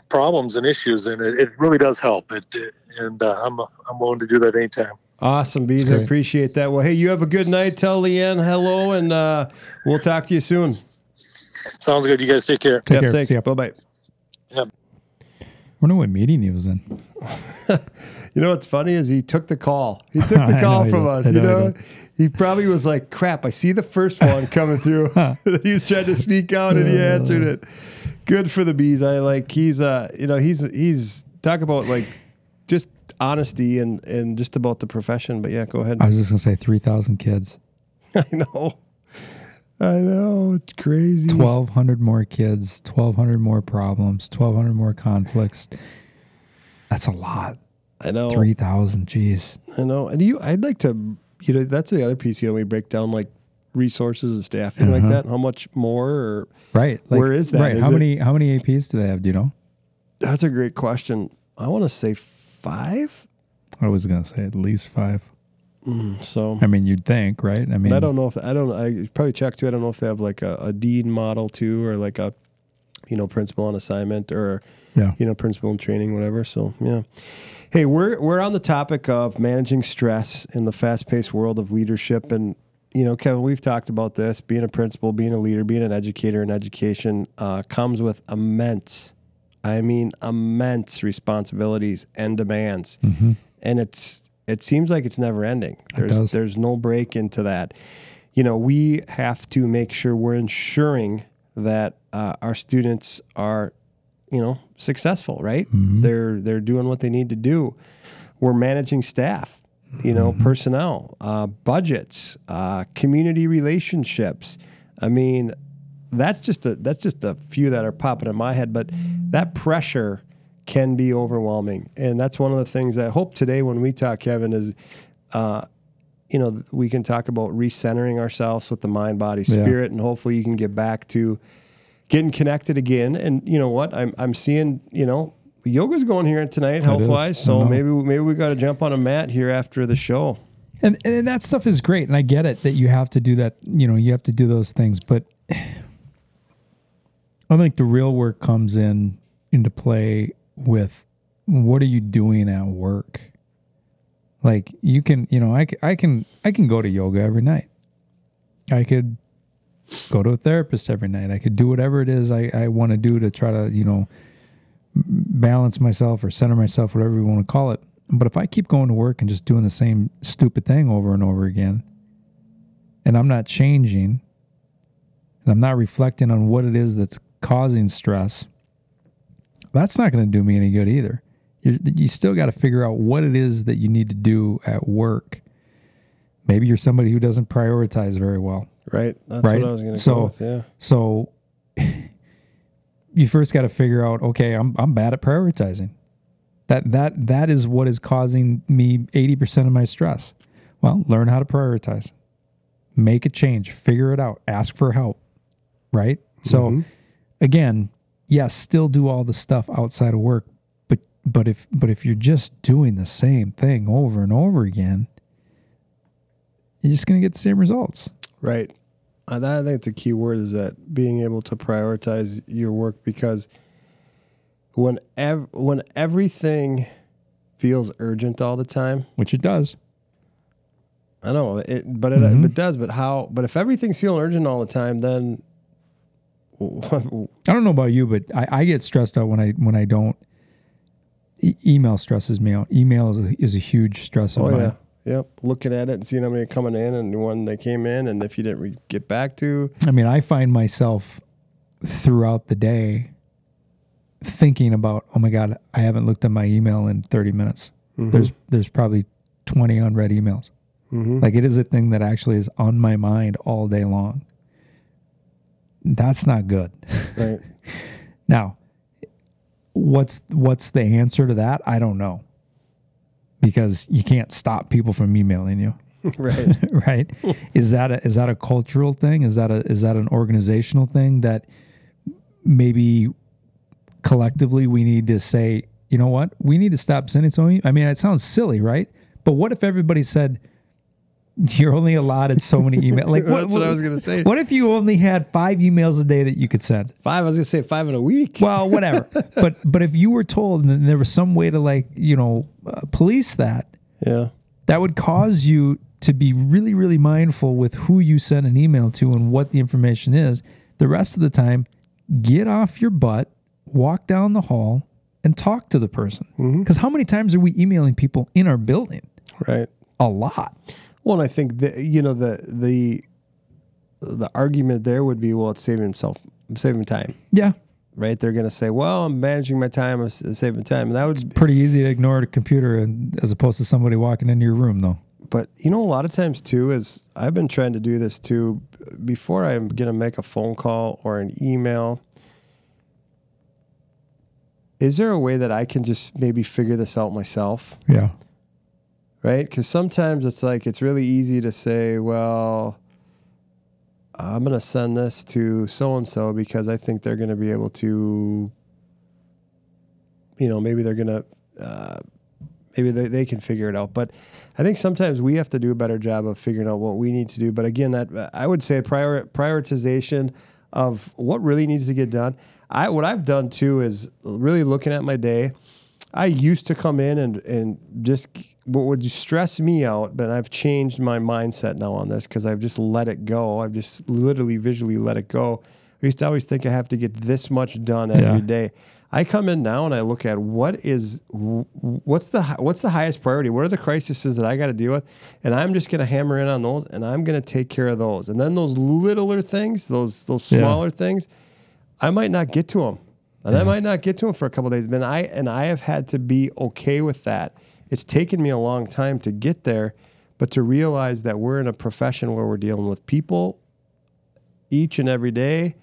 problems and issues and it, it really does help. It, it- and I'm I'm willing to do that anytime Awesome, Bees. I appreciate that. Well, hey, you have a good night. Tell Leanne hello, and uh, we'll talk to you soon. sounds good you guys take care Take care. thanks. See ya. Bye bye. I wonder what meeting he was in. You know what's funny is he took the call. He took the call know from us. I You know he know, he probably was like, "Crap! I see the first one coming through." he was trying to sneak out, and he answered it. Good for the bees. I like. He's uh, you know, he's he's talk about like just honesty and and just about the profession. But yeah, go ahead. I was just gonna say three thousand kids, I know. I know. It's crazy. twelve hundred more kids, twelve hundred more problems, twelve hundred more conflicts. That's a lot. I know. Three thousand, jeez. I know. And you I'd like to you know, that's the other piece, you know, we break down like resources and staffing like Uh-huh. that. How much more or Right. Where is that? Right. Is how it- many how many APs do they have? Do you know? that's a great question. I want to say five. I was gonna say at least five. So I mean, you'd think, right? I mean, I don't know if I don't. I probably check too. I don't know if they have like a, a dean model too, or like a, you know, principal on assignment, or Yeah. you know, principal in training, whatever. So yeah. Hey, we're we're on the topic of managing stress in the fast-paced world of leadership, and you know, Kevin, we've talked about this. Being a principal, being a leader, being an educator in education uh, comes with immense, I mean, immense responsibilities and demands, and it's it seems like it's never ending. There's there's no break into that. You know, we have to make sure we're ensuring that uh, our students are, you know, successful. Right? They're they're doing what they need to do. We're managing staff. You know, personnel, uh, budgets, uh, community relationships. I mean, that's just a that's just a few that are popping in my head, but that pressure can be overwhelming, and that's one of the things that I hope today when we talk, Kevin, is, uh, you know, we can talk about recentering ourselves with the mind, body, Yeah. spirit, and hopefully you can get back to getting connected again. And you know what, I'm I'm seeing, you know. Yoga's going here tonight, Healthwise. So maybe maybe we got to jump on a mat here after the show. and and that stuff is great, and I get it that you have to do that. You know, you have to do those things, but I think the real work comes in into play with what are you doing at work. Like you can, you know, I, I can I can go to yoga every night. I could go to a therapist every night. I could do whatever it is I, I want to do to try to, you know, balance myself or center myself, whatever you want to call it. But if I keep going to work and just doing the same stupid thing over and over again, and I'm not changing, and I'm not reflecting on what it is that's causing stress, that's not going to do me any good either. You, you still got to figure out what it is that you need to do at work. Maybe you're somebody who doesn't prioritize very well. Right. That's Right. what I was going to So- go with. Yeah. So you first got to figure out, okay, I'm I'm bad at prioritizing. That that that is what is causing me 80% of my stress. Well, learn how to prioritize. Make a change, figure it out, ask for help. Right? So mm-hmm. Again, yes, still do all the stuff outside of work, but but if but if you're just doing the same thing over and over again, you're just going to get the same results. Right. Uh, I think the key word is that being able to prioritize your work because when ev- when everything feels urgent all the time, Which it does. I know it, but it, Mm-hmm. it does. But how? But if everything's feeling urgent all the time, then I don't know about you, but I, I get stressed out when I when I don't. E- email stresses me out. Email is a, is a huge stress oh mine. yeah, yep. Looking at it and seeing how many are coming in and when they came in, and if you didn't re- get back to, I mean, I find myself throughout the day thinking about, oh my god, I haven't looked at my email in thirty minutes. Mm-hmm. There's there's probably twenty unread emails. Mm-hmm. Like it is a thing that actually is on my mind all day long. That's not good. right? Now, what's what's the answer to that? I don't know. Because you can't stop people from emailing you, right. right? is that a, is that a cultural thing? Is that a is that an organizational thing that maybe collectively we need to say, you know what? We need to stop sending so many. I mean, it sounds silly, right? But what if everybody said you're only allotted so many emails? Like That's what I was gonna say. What if you only had five emails a day that you could send? Five. I was gonna say five in a week. Well, whatever. but but if you were told and there was some way to like you know uh, police that, yeah. that would cause you to be really really mindful with who you send an email to and what the information is. The rest of the time, get off your butt, walk down the hall, and talk to the person. Because how many times are we emailing people in our building? Right. A lot. Well, and I think that you know the the the argument there would be, well, it's saving himself, saving time. Yeah. right? They're going to say, "Well, I'm managing my time, I'm saving time," and that would. Pretty easy to ignore a computer and, as opposed to somebody walking into your room, though. But you know, a lot of times too is I've been trying to do this too. Before I'm going to make a phone call or an email, is there a way that I can just maybe figure this out myself? Yeah. Right? Because sometimes it's like it's really easy to say, well, I'm going to send this to so and so because I think they're going to be able to, you know, maybe they're going to, uh, maybe they, they can figure it out. But I think sometimes we have to do a better job of figuring out what we need to do. But again, that I would say prior, prioritization of what really needs to get done. I what I've done too is really looking at my day. I used to come in and and just what would stress me out, but I've changed my mindset now on this because I've just let it go. I've just literally visually let it go. I used to always think I have to get this much done every Yeah. day. I come in now and I look at what is what's the what's the highest priority? What are the crises that I got to deal with? And I'm just going to hammer in on those and I'm going to take care of those. And then those littler things, those those Yeah. smaller things, I might not get to them. And I might not get to them for a couple days. But I and I have had to be okay with that. It's taken me a long time to get there, but to realize that we're in a profession where we're dealing with people each and every day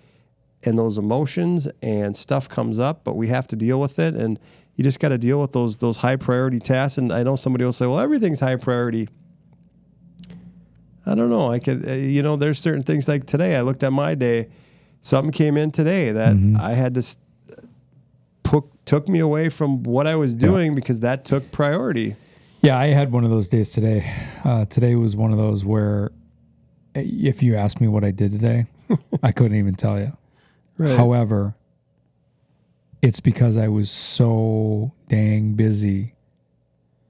and those emotions and stuff comes up, but we have to deal with it and you just got to deal with those those high priority tasks and I know somebody will say, "Well, everything's high priority." I don't know. I could uh, you know, there's certain things like today I looked at my day something came in today that I had to took me away from what I was doing because that took priority. Yeah, I had one of those days today. Uh, today was one of those where uh, if you asked me what I did today, I couldn't even tell you. Right. However, it's because I was so dang busy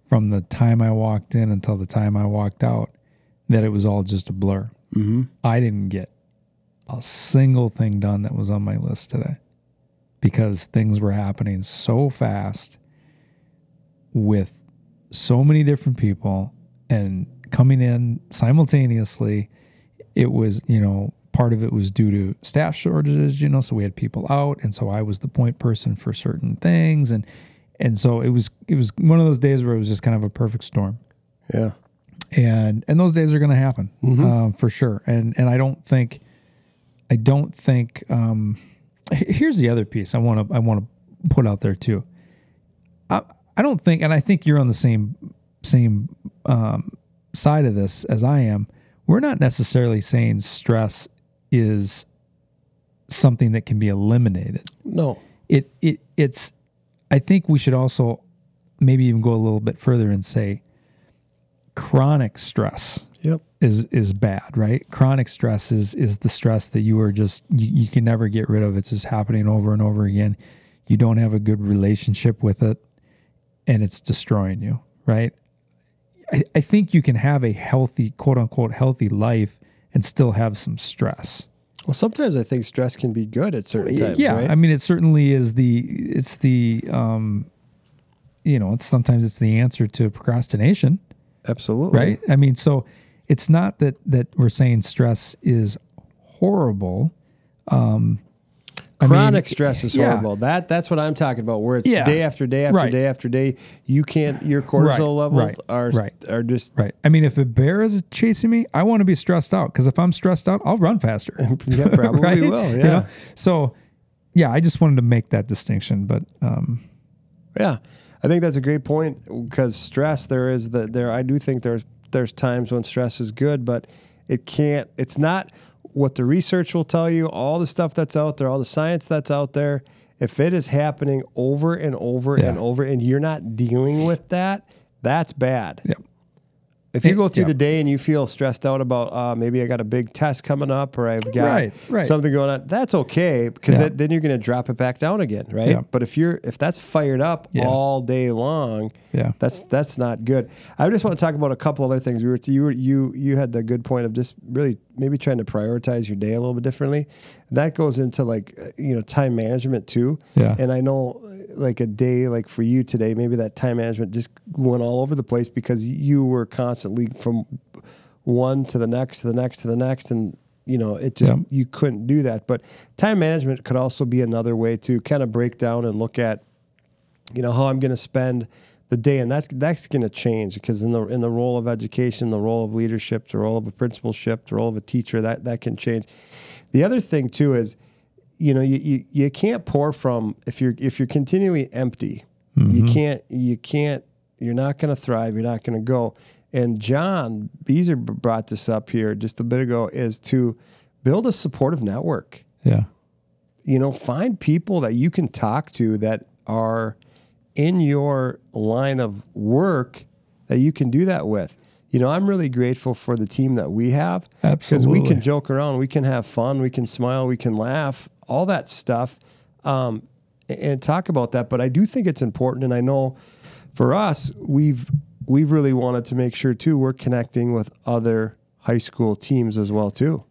from the time I walked in until the time I walked out that it was all just a blur. Mm-hmm. I didn't get a single thing done that was on my list today because things were happening so fast with so many different people and coming in simultaneously. It was, you know, part of it was due to staff shortages, you know, so we had people out and so I was the point person for certain things and and so it was it was one of those days where it was just kind of a perfect storm Yeah. and and those days are going to happen um, for sure. And and I don't think, I don't think. Um, here's the other piece I want to I want to put out there too. I I don't think, and I think you're on the same same um, side of this as I am. We're not necessarily saying stress is something that can be eliminated No. it it it's I think we should also maybe even go a little bit further and say chronic stress Yep. is is bad, right? Chronic stress is is the stress that you are just you, you can never get rid of. It's just happening over and over again. You don't have a good relationship with it and it's destroying you, right? I, I think you can have a healthy, quote unquote, healthy life and still have some stress. Well, sometimes I think stress can be good at certain times. yeah, Right? I mean, it certainly is the it's the um, you know, it's sometimes it's the answer to procrastination, Absolutely. right? I mean, so it's not that that we're saying stress is horrible. Um, I mean, Chronic stress is yeah. horrible. That that's what I'm talking about. Where it's Yeah. day after day after Right. day after day. You can't. Your cortisol Right, levels right, are right. are just Right. I mean, if a bear is chasing me, I want to be stressed out because if I'm stressed out, I'll run faster. yeah probably will. You Yeah. know? So, yeah, I just wanted to make that distinction, but um, Yeah, I think that's a great point because stress. There is the there. I do think there's there's times when stress is good, but it can't. It's not what the research will tell you. All the stuff that's out there, all the science that's out there. If it is happening over and over and over, and you're not dealing with that, that's bad. Yep. If you go through yeah. the day and you feel stressed out about uh, maybe I got a big test coming up or I've got Right, right. something going on, that's okay because Yeah. then you're going to drop it back down again, right? Yeah. But if you're if that's fired up all day long, Yeah. that's that's not good. I just want to talk about a couple other things. We were you were you you had the good point of just really maybe trying to prioritize your day a little bit differently. That goes into like uh, you know time management too. Yeah. And I know like a day like for you today, maybe that time management just went all over the place because you were constantly from one to the next to the next to the next and you know, it just Yeah. you couldn't do that. But time management could also be another way to kind of break down and look at, you know, how I'm going to spend the day, and that's that's going to change because in the in the role of education, the role of leadership, the role of a principalship, the role of a teacher, that that can change. The other thing too is, you know, you you, you can't pour from if you're if you're continually empty, you mm-hmm. can't you can't you're not going to thrive. You're not going to go. And John Beezer brought this up here just a bit ago is to build a supportive network Yeah. you know, find people that you can talk to that are in your line of work that you can do that with. You know, I'm really grateful for the team that we have because we can joke around, we can have fun, we can smile, we can laugh, all that stuff, um, and talk about that. But I do think it's important, and I know for us, we've we've really wanted to make sure too we're connecting with other high school teams as well too.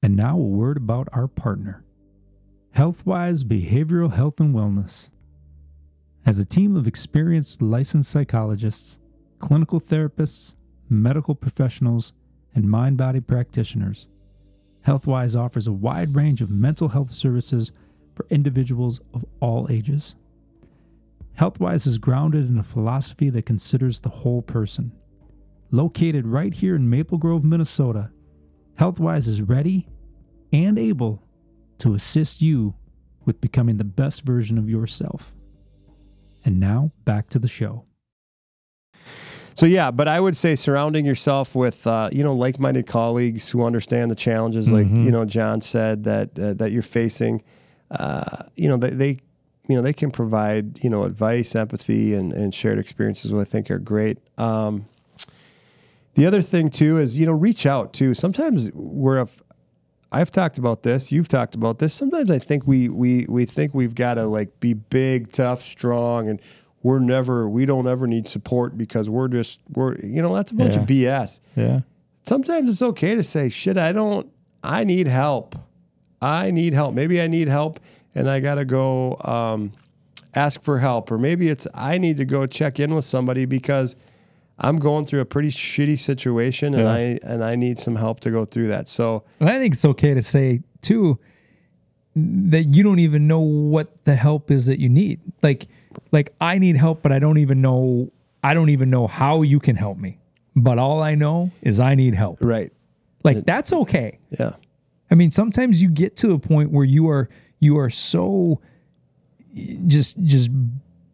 And now a word about our partner, HealthWise Behavioral Health and Wellness. As a team of experienced licensed psychologists, clinical therapists, medical professionals, and mind body practitioners, HealthWise offers a wide range of mental health services for individuals of all ages. HealthWise is grounded in a philosophy that considers the whole person. Located right here in Maple Grove, Minnesota, HealthWise is ready and able to assist you with becoming the best version of yourself. And now back to the show. So yeah, but I would say surrounding yourself with uh, you know like-minded colleagues who understand the challenges, like Mhm. you know John said that uh, that you're facing. Uh, you know they, they you know they can provide you know advice, empathy, and, and shared experiences. What I think are great. Um, the other thing too is you know reach out too. Sometimes we're a, I've talked about this. You've talked about this. Sometimes I think we we we think we've got to like be big, tough, strong, and we're never we don't ever need support because we're just we're you know that's a bunch of BS. Yeah. Sometimes it's okay to say shit. I don't. I need help. I need help. Maybe I need help, and I got to go um, ask for help, or maybe it's I need to go check in with somebody because I'm going through a pretty shitty situation, and Yeah. I and I need some help to go through that. So. And I think it's okay to say, too, that you don't even know what the help is that you need. Like, like I need help, but I don't even know. I don't even know how you can help me. But all I know is I need help. Right. Like that's okay. Yeah. I mean, sometimes you get to a point where you are you are so just just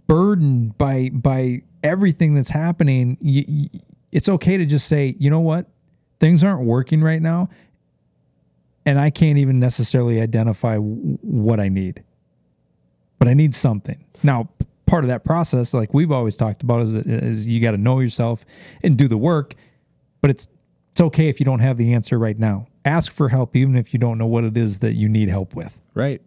burdened by by everything that's happening. You, you, it's okay to just say, you know what, things aren't working right now, and I can't even necessarily identify w- what I need, but I need something. Now, part of that process, like we've always talked about, is, is you got to know yourself and do the work. But it's it's okay if you don't have the answer right now. Ask for help, even if you don't know what it is that you need help with. Right.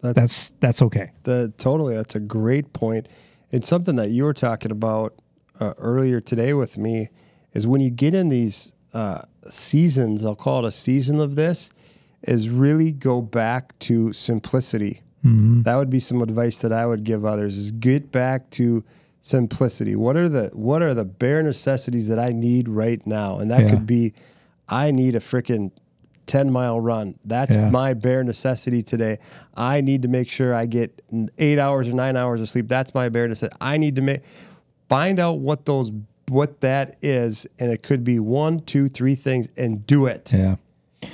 That's that's okay. The totally. That's a great point. And something that you were talking about uh, earlier today with me is when you get in these uh, seasons, I'll call it a season of this, is really go back to simplicity. Mm-hmm. That would be some advice that I would give others: is get back to simplicity. What are the what are the bare necessities that I need right now? And that Yeah. could be, I need a freaking 10 mile run. That's Yeah. my bare necessity today. I need to make sure I get eight hours or nine hours of sleep. That's my bare necessity. I need to make, find out what those, what that is. And it could be one, two, three things and do it Yeah.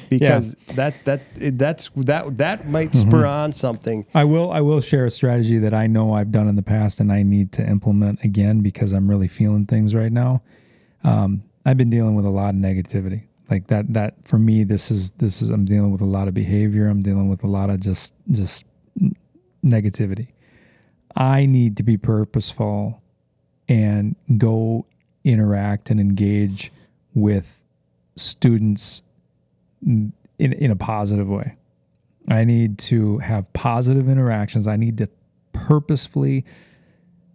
Because that, that, that's, that, that might Mm-hmm. spur on something. I will I will share a strategy that I know I've done in the past and I need to implement again because I'm really feeling things right now. Um, I've been dealing with a lot of negativity. Like that that for me this is this is I'm dealing with a lot of behavior. I'm dealing with a lot of just just negativity. I need to be purposeful and go interact and engage with students in in a positive way. I need to have positive interactions. I need to purposefully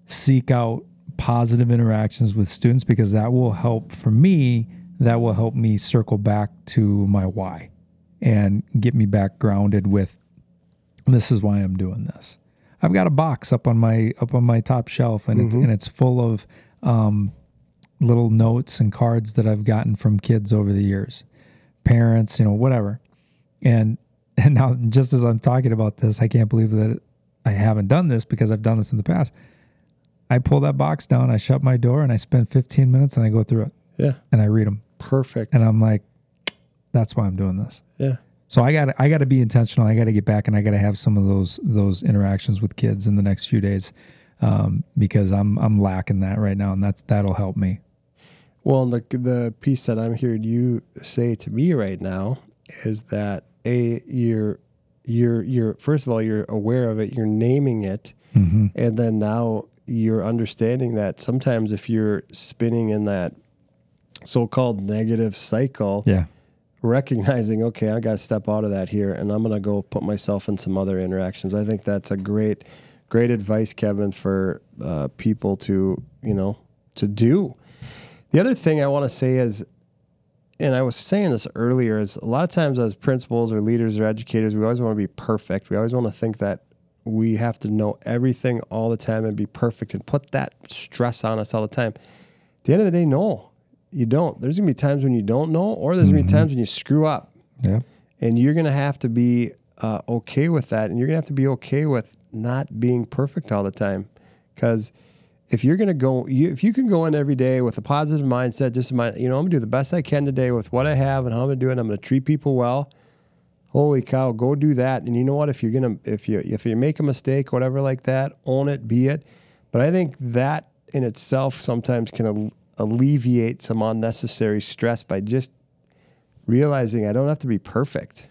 seek out positive interactions with students because that will help for me. That will help me circle back to my why and get me back grounded with this is why I'm doing this. I've got a box up on my up on my top shelf and it's and it's full of um, little notes and cards that I've gotten from kids over the years, parents, you know, whatever. And and now just as I'm talking about this, I can't believe that I haven't done this because I've done this in the past. I pull that box down, I shut my door, and I spend 15 minutes and I go through it Yeah. and I read them. Perfect. And I'm like, that's why I'm doing this. yeah. So I got I got to be intentional. I got to get back and I got to have some of those those interactions with kids in the next few days um, because I'm I'm lacking that right now, and that's that'll help me. Well, and the the piece that I'm hearing you say to me right now is that a you're you're you're first of all you're aware of it, you're naming it, Mm-hmm. and then now you're understanding that sometimes if you're spinning in that so-called negative cycle, Yeah, recognizing okay, I got to step out of that here, and I'm gonna go put myself in some other interactions. I think that's a great great advice, Kevin, for uh, people to you know to do. The other thing I want to say is, and I was saying this earlier, is a lot of times as principals or leaders or educators, we always want to be perfect. We always want to think that we have to know everything all the time and be perfect and put that stress on us all the time. At the end of the day, no, you don't. There's gonna be times when you don't know, or there's gonna be times when you screw up yeah, and you're going to have to be uh, okay with that and you're going to have to be okay with not being perfect all the time because if you're going to go you, if you can go in every day with a positive mindset just my you know i'm going to do the best i can today with what i have and how i'm going to do it i'm going to treat people well holy cow go do that and you know what if you're going to if you if you make a mistake whatever like that own it be it but i think that in itself sometimes can al- alleviate some unnecessary stress by just realizing i don't have to be perfect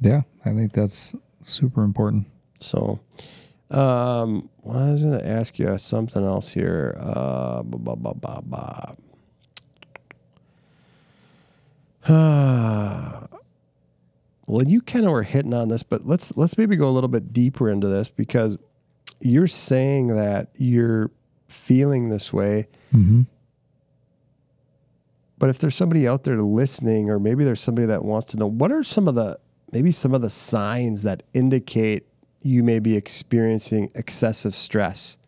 yeah. I think that's super important. so, um, well, I was going to ask you something else here. Uh, ba, ba, ba, ba, ba. well, you kind of were hitting on this, but let's let's maybe go a little bit deeper into this because you're saying that you're feeling this way, Mm-hmm. but if there's somebody out there listening, or maybe there's somebody that wants to know, what are some of the maybe some of the signs that indicate you may be experiencing excessive stress?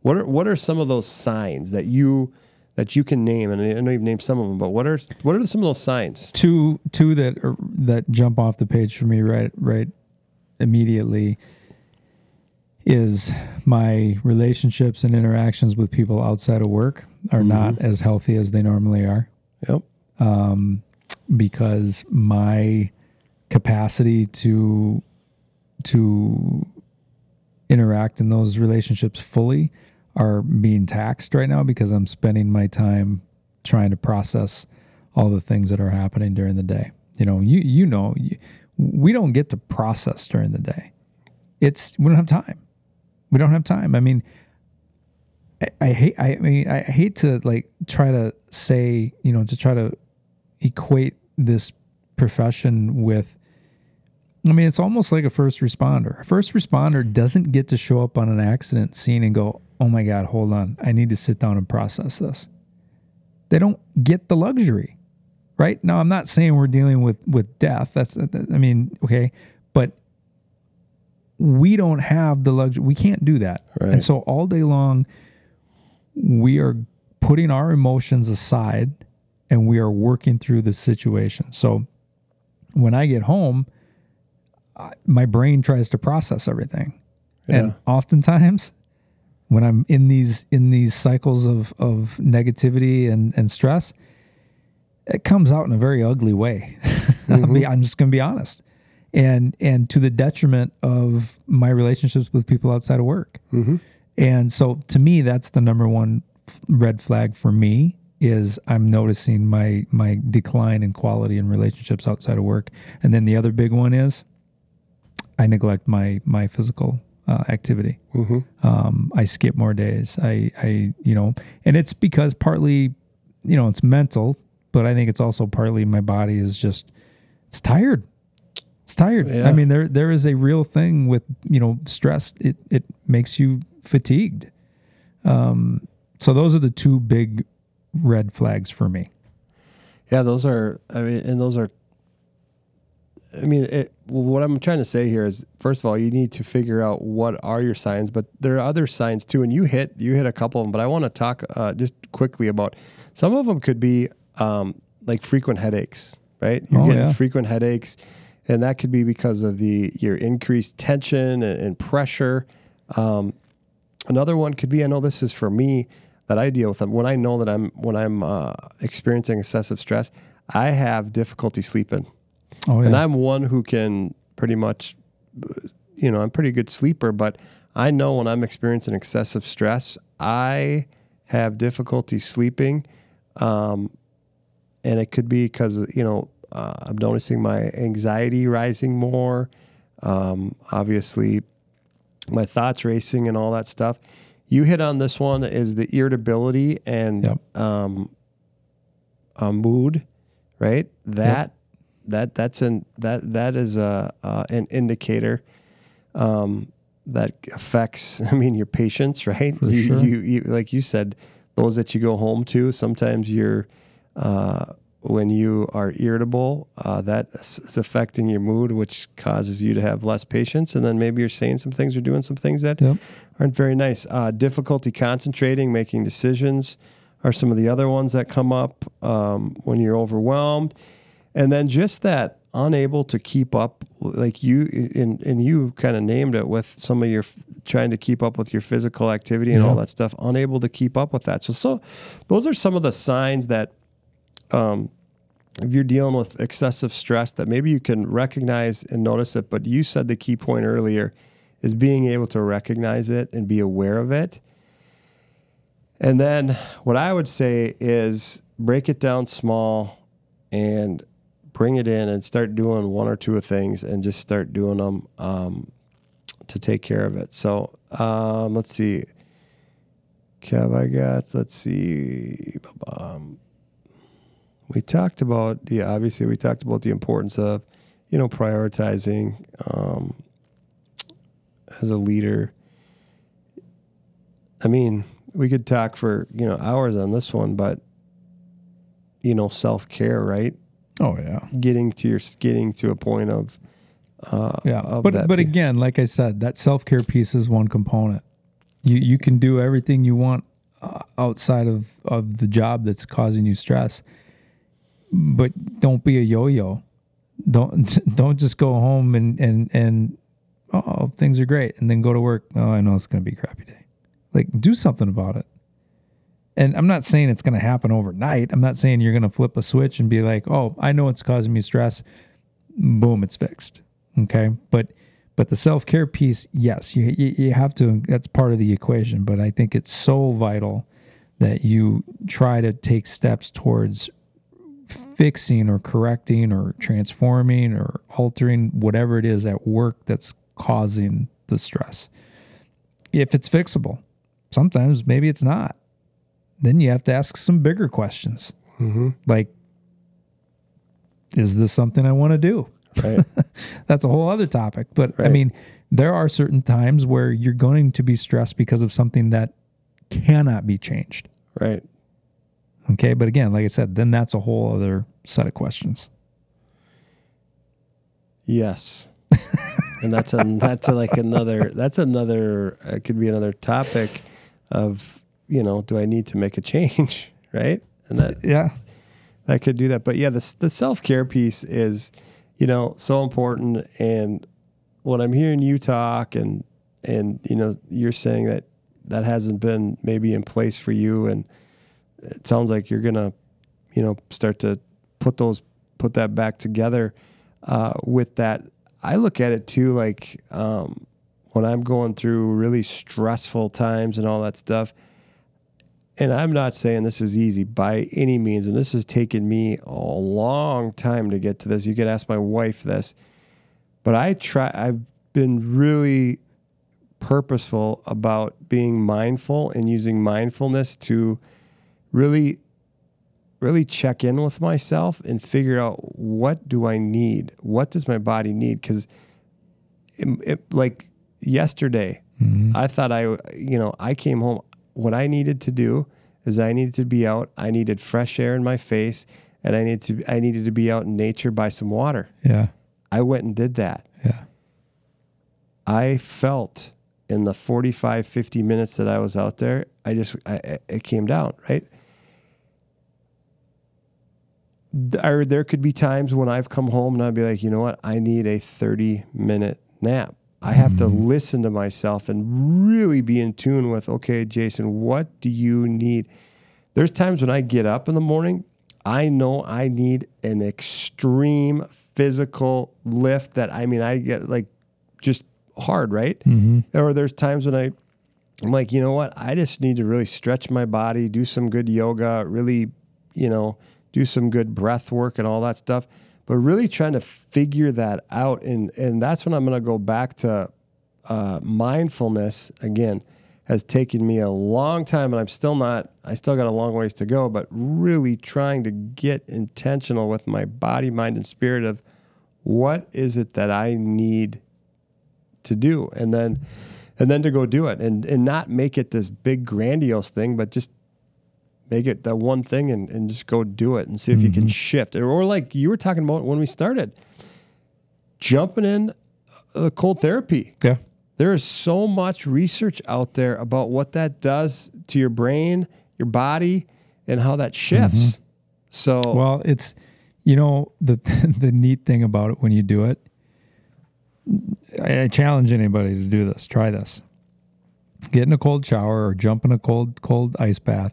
What are what are some of those signs that you that you can name? And I know you've named some of them, but what are what are some of those signs? Two two that are, that jump off the page for me right right immediately is my relationships and interactions with people outside of work are mm-hmm. not as healthy as they normally are. Yep. Um, because my capacity to to interact in those relationships fully are being taxed right now because I'm spending my time trying to process all the things that are happening during the day. You know, you you know, we don't get to process during the day. It's we don't have time. We don't have time. I mean, I, I hate. I mean, I hate to like try to say, you know, to try to equate this profession with. I mean, it's almost like a first responder. A first responder doesn't get to show up on an accident scene and go, "Oh my God, hold on, I need to sit down and process this." They don't get the luxury, right? Now, I'm not saying we're dealing with with death. That's, I mean, okay, but we don't have the luxury. We can't do that. Right. And so all day long, we are putting our emotions aside and we are working through the situation. So when I get home, I- my brain tries to process everything. And oftentimes when I'm in these in these cycles of of negativity and and stress, it comes out in a very ugly way. I'll be, mm-hmm. I'm just going to be honest, and and to the detriment of my relationships with people outside of work. Mm-hmm. And so, to me, that's the number one red flag for me is I'm noticing my my decline in quality in relationships outside of work. And then the other big one is I neglect my my physical uh, activity. Um, I skip more days. I, I, you know, and it's because partly, you know, it's mental, but I think it's also partly my body is just, it's tired. It's tired. Yeah. I mean, there, there is a real thing with, you know, stress. It, it makes you fatigued. Um, so those are the two big red flags for me. Yeah, those are. I mean, and those are. I mean, it, what I'm trying to say here is, first of all, you need to figure out what are your signs, but there are other signs too. And you hit you hit a couple of them, but I want to talk uh, just quickly about some of them. Could be um, like frequent headaches, right? You're Oh, getting yeah. frequent headaches, and that could be because of the your increased tension and, and pressure. Um, another one could be I know this is for me that I deal with them when I know that I'm when I'm uh, experiencing excessive stress. I have difficulty sleeping, Oh and. I'm one who can pretty much, you know, I'm a pretty good sleeper, but I know when I'm experiencing excessive stress, I have difficulty sleeping. Um, and it could be because, you know, uh, I'm noticing my anxiety rising more. Um, obviously, my thoughts racing and all that stuff. You hit on this one is the irritability and Yep. um, uh, mood, right? That that that's an that that is a uh, an indicator um, that affects. I mean, your patience, right? For you, sure. you you like you said, those that you go home to. Sometimes you're uh, when you are irritable, uh, that is affecting your mood, which causes you to have less patience, and then maybe you're saying some things or doing some things that Yep. aren't very nice. Uh, difficulty concentrating, making decisions are some of the other ones that come up um, when you're overwhelmed. And then just that unable to keep up, like you, and, and you kind of named it with some of your trying to keep up with your physical activity and all that stuff, unable to keep up with that. So, so those are some of the signs that um, if you're dealing with excessive stress that maybe you can recognize and notice it but you said the key point earlier is being able to recognize it and be aware of it and then what i would say is break it down small and bring it in and start doing one or two of things and just start doing them um, to take care of it. So um, let's see. Kev, I got, let's see, um, we talked about the obviously we talked about the importance of you know prioritizing um, as a leader. I mean we could talk for you know hours on this one but you know self-care right Oh yeah. getting to your getting to a point of uh Yeah, of but but be- again, like I said, that self care piece is one component. You you can do everything you want uh, outside of of the job that's causing you stress, but don't be a yo yo. Don't don't just go home and and and oh things are great and then go to work. Oh, I know it's gonna be a crappy day. Like do something about it. And I'm not saying it's going to happen overnight. I'm not saying you're going to flip a switch and be like, "Oh, I know it's causing me stress." Boom, it's fixed. Okay? But but the self-care piece, yes, you, you have to that's part of the equation, but I think it's so vital that you try to take steps towards fixing or correcting or transforming or altering whatever it is at work that's causing the stress. If it's fixable, sometimes maybe it's not. Then you have to ask some bigger questions. Mm-hmm. Like, is this something I want to do? right That's a whole other topic. But I mean, there are certain times where you're going to be stressed because of something that cannot be changed. right Okay. But again, like I said, then that's a whole other set of questions. Yes. and that's a that's a, like another that's another it could be another topic of you know do I need to make a change right? And that Yeah. that could do that. But yeah the the self care piece is you know so important. And when I'm hearing you talk and and you know you're saying that that hasn't been maybe in place for you. And it sounds like you're gonna you know start to put those put that back together uh, with that. I look at it too like um, when i'm going through really stressful times and all that stuff and i'm not saying this is easy by any means and this has taken me a long time to get to this you could ask my wife this but i try i've been really purposeful about being mindful and using mindfulness to really really check in with myself and figure out what do I need? What does my body need? Because like yesterday, mm-hmm. I thought I, you know, I came home. What I needed to do is I needed to be out. I needed fresh air in my face, and I needed to I needed to be out in nature by some water. Yeah. I went and did that. Yeah. I felt in the 45, 50 minutes that I was out there, I just, I, it came down, right? th- or there could be times when I've come home and I'd be like, you know what, I need a 30 minute nap. I have to mm-hmm. listen to myself and really be in tune with, okay, Jason, what do you need? There's times when I get up in the morning, I know I need an extreme physical lift that I mean, I get like just hard, right? Mm-hmm. Or there's times when I, I'm like, you know what? I just need to really stretch my body, do some good yoga, really, you know, do some good breath work and all that stuff. But really trying to figure that out, and and that's when I'm going to go back to uh, mindfulness again. Has taken me a long time, and I'm still not. I still got a long ways to go. But really trying to get intentional with my body, mind, and spirit of what is it that I need to do and then and then to go do it and and not make it this big grandiose thing but just make it that one thing and, and just go do it and see if you can mm-hmm. shift or, like you were talking about when we started jumping in the cold therapy Yeah. there is so much research out there about what that does to your brain your body and how that shifts mm-hmm. so Well, it's you know the the neat thing about it when you do it. I, I challenge anybody to do this. Try this. Get in a cold shower or jump in a cold cold ice bath,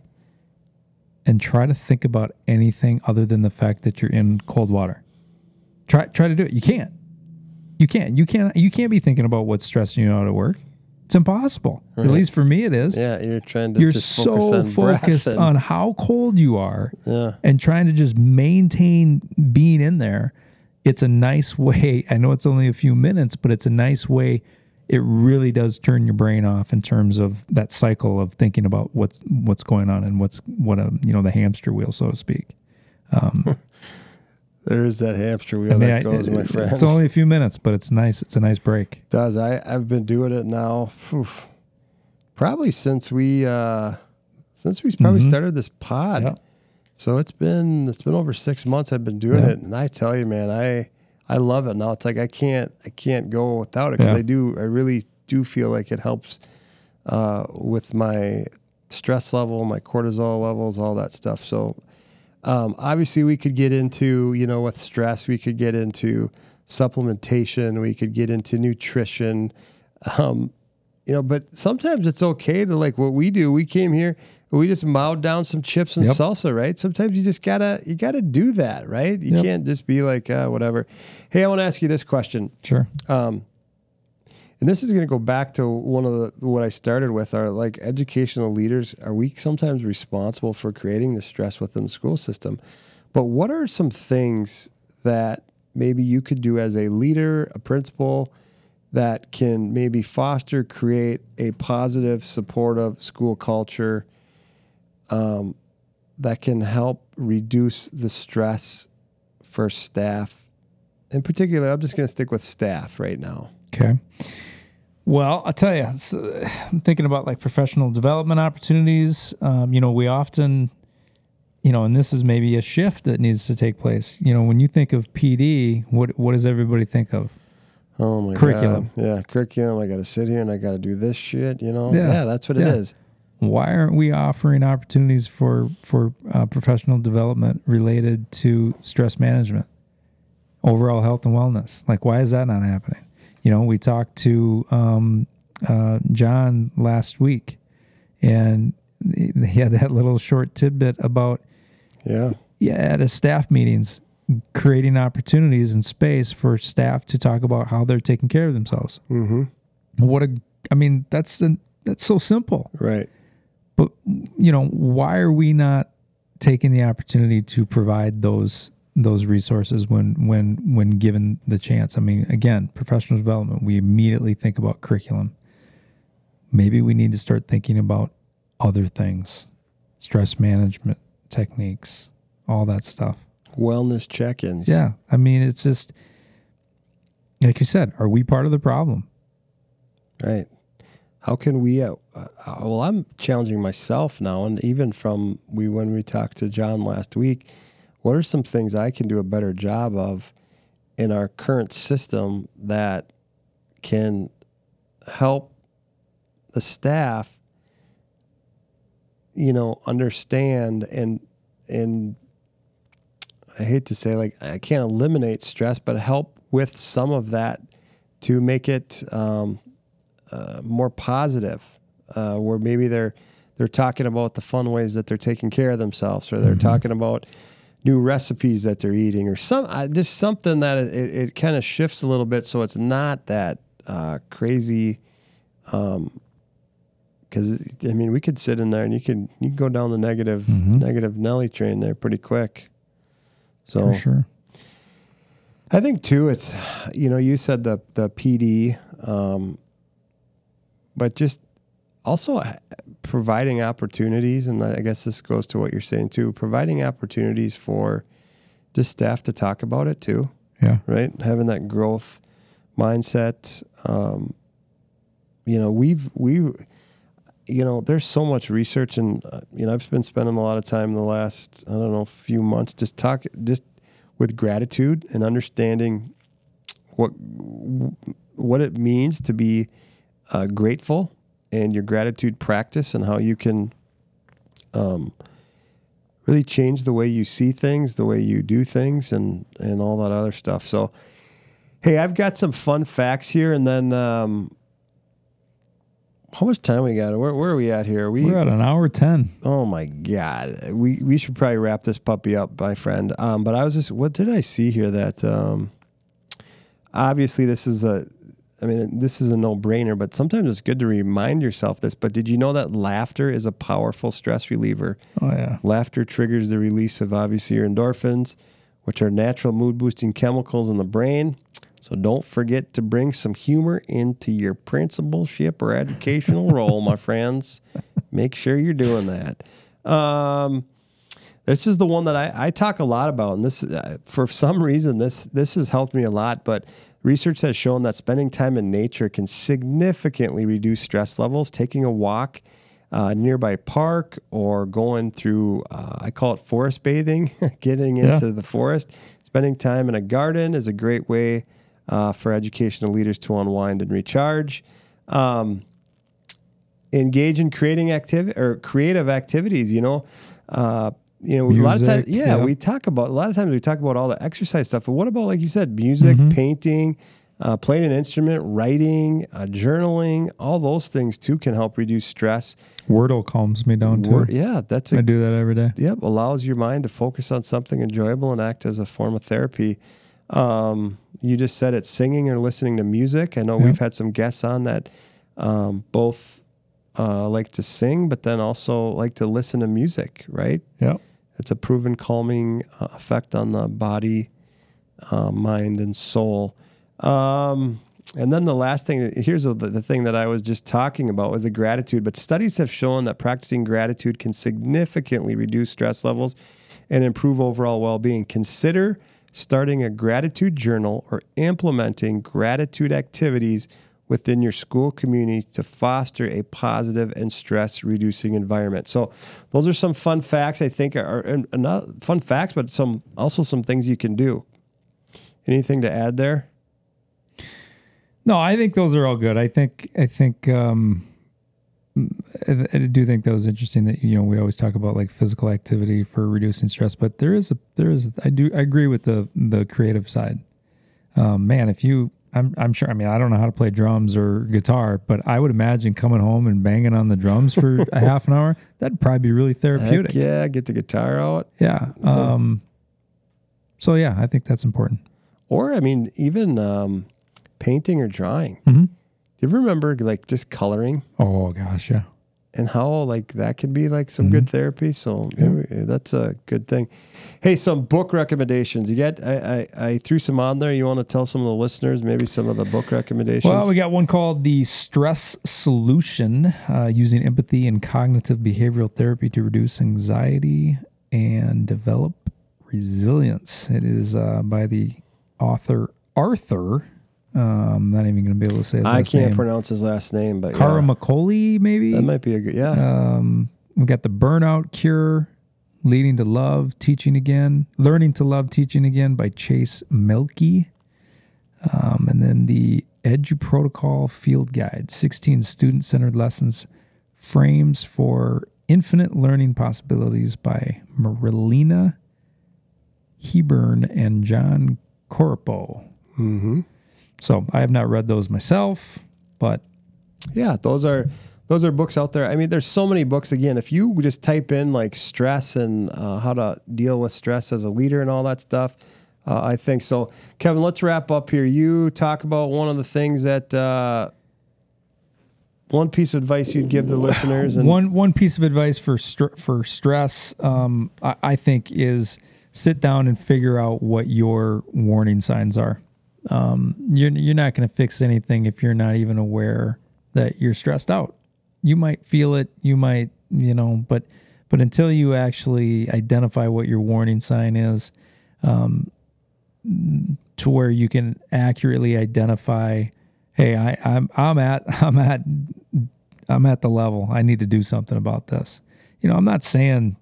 and try to think about anything other than the fact that you're in cold water. Try try to do it. You can't. You can't. You can't. You can't be thinking about what's stressing you out at work. It's impossible. At least for me, it is. yeah you're trying to You're just so focus on focused and- on how cold you are yeah and trying to just maintain being in there, it's a nice way. I know it's only a few minutes, but it's a nice way. It really does turn your brain off in terms of that cycle of thinking about what's what's going on and what's what a you know the hamster wheel, so to speak. Um, there is that hamster wheel I mean, that I- goes my friend it's only a few minutes, but it's nice. It's a nice break. does. I I've been doing it now, phew, probably since we uh, since we probably Mhm. started this pod. Yeah. So it's been it's been over six months. I've been doing Yeah. it, and I tell you, man, I I love it now. It's like I can't I can't go without it because Yeah. I do I really do feel like it helps uh, with my stress level, my cortisol levels, all that stuff. So um, obviously, we could get into you know with stress, we could get into supplementation, we could get into nutrition, um, you know. But sometimes it's okay to like what we do. We came here, we just mowed down some chips and Yep. salsa, right? Sometimes you just gotta you gotta do that, right? You Yep. can't just be like uh, whatever. Hey, I want to ask you this question. Sure. Um, and this is going to go back to one of the what I started with. Are like educational leaders? Are we sometimes responsible for creating the stress within the school system? But what are some things that maybe you could do as a leader, a principal, that can maybe foster, create a positive, supportive school culture um, that can help reduce the stress for staff? In particular, I'm just going to stick with staff right now. Okay. Well, I'll tell you, I'm thinking about like professional development opportunities. Um, you know, we often, you know, and this is maybe a shift that needs to take place. You know, when you think of PD, what what does everybody think of? Oh my Curriculum. god. Yeah, curriculum. I got to sit here and I got to do this shit, you know? Yeah. Yeah, that's what it Yeah. is. Why aren't we offering opportunities for for uh, professional development related to stress management, overall health and wellness? Like, why is that not happening? You know, we talked to um, uh, John last week, and he had that little short tidbit about Yeah. yeah, at a staff meetings, creating opportunities and space for staff to talk about how they're taking care of themselves. Mm-hmm. What a, I mean, that's an, that's so simple. Right. You know, why are we not taking the opportunity to provide those those resources when when when given the chance? I mean, again, professional development, we immediately think about curriculum. Maybe we need to start thinking about other things, stress management techniques, all that stuff. Wellness check-ins. Yeah, I mean, it's just like you said. Are we part of the problem? Right. How can we? Uh, uh, well, I'm challenging myself now, and even from we when we talked to John last week, what are some things I can do a better job of in our current system that can help the staff, you know, understand and and I hate to say like I can't eliminate stress, but help with some of that to make it um, uh, more positive. Uh, where maybe they're they're talking about the fun ways that they're taking care of themselves, or they're talking about new recipes that they're eating, or some uh, just something that it, it, it kind of shifts a little bit, so it's not that uh, crazy. Because I mean, we could sit in there and you can you can go down the negative- negative Nelly train there pretty quick. So For sure. I think too, it's you know you said the the PD, um, but just also providing opportunities, and I guess this goes to what you're saying too, providing opportunities for just staff to talk about it too, Yeah. right? Having that growth mindset. Um, you know, we've we, you know, there's so much research, and uh, you know, I've been spending a lot of time in the last I don't know few months just talk just with gratitude and understanding what what it means to be uh, grateful and your gratitude practice and how you can um, really change the way you see things, the way you do things, and and all that other stuff. So, hey, I've got some fun facts here, and then um, how much time we got? Where, where are we at here? Are we We're at an hour 10. Oh my god, we we should probably wrap this puppy up, my friend. Um, but I was just, what did I see here? That um, obviously this is a, I mean, this is a no brainer, but sometimes it's good to remind yourself this. But did you know that laughter is a powerful stress reliever? Oh, yeah. Laughter triggers the release of obviously your endorphins, which are natural mood boosting chemicals in the brain. So don't forget to bring some humor into your principalship or educational role, my friends. Make sure you're doing that. Um, this is the one that I, I talk a lot about, and this uh, for some reason this this has helped me a lot. But research has shown that spending time in nature can significantly reduce stress levels. Taking a walk uh, nearby park or going through uh, I call it forest bathing, getting Yeah. into the forest. Spending time in a garden is a great way uh, for educational leaders to unwind and recharge. Um, engage in creating activity or creative activities. You know, uh, you know, a lot of times, yeah, yeah. we talk about a lot of times we talk about all the exercise stuff, but what about like you said, music, painting, uh, playing an instrument, writing, uh, journaling, all those things too can help reduce stress. Wordle calms me down too. Wor- yeah, that's I a do that every day. Yep, allows your mind to focus on something enjoyable and act as a form of therapy. Um, you just said it, singing or listening to music. I know we've had some guests on that um, both uh, like to sing, but then also like to listen to music. Right? Yeah. It's a proven calming uh, effect on the body, uh, mind, and soul. Um, and then the last thing, here's the, the thing that I was just talking about was the gratitude. But studies have shown that practicing gratitude can significantly reduce stress levels and improve overall well being. Consider starting a gratitude journal or implementing gratitude activities within your school community to foster a positive and stress reducing environment. So those are some fun facts I think are not fun facts but some also some things you can do. Anything to add there? No, I think those are all good. I think I think um I, I do think that was interesting that you know we always talk about like physical activity for reducing stress, but there is a there is I do I agree with the the creative side. Um, man, if you I'm I'm sure I mean I don't know how to play drums or guitar, but I would imagine coming home and banging on the drums for a half an hour that'd probably be really Heck therapeutic. yeah, get the guitar out. Yeah. Um, so yeah, I think that's important. Or I mean, even um, painting or drawing. Mhm. Do you remember like just coloring Oh gosh, yeah. And how like that can be like some good therapy? So maybe that's a good thing. Hey, some book recommendations. You get I, I I threw some on there. You want to tell some of the listeners maybe some of the book recommendations? Well, we got one called The Stress Solution uh, using empathy and cognitive behavioral therapy to reduce anxiety and develop resilience. It is uh, by the author Arthur. Um, not even going to be able to say his I can't name. pronounce his last name, but Cara yeah, McCauley, maybe. that might be a good yeah. Um, we got the burnout cure, leading to love, teaching again, learning to love, teaching again by Chase Mielke. Um, and then the Edu Protocol Field Guide, 16 student centered lessons, frames for infinite learning possibilities by Marilena Hebern and John Corpo. Mm-hmm. So I have not read those myself, but Yeah, those are those are books out there. I mean, there's so many books. Again, if you just type in like stress and uh, how to deal with stress as a leader and all that stuff, uh, I think so. Kevin, let's wrap up here. You talk about one of the things that uh, one piece of advice you'd give the listeners, and one one piece of advice for str- for stress, um, I, I think, is sit down and figure out what your warning signs are. Um, you're you're not going to fix anything if you're not even aware that you're stressed out. You might feel it, you might, you know, but but until you actually identify what your warning sign is, um, to where you can accurately identify, hey, I, I'm I'm at I'm at I'm at the level. I need to do something about this. You know, I'm not saying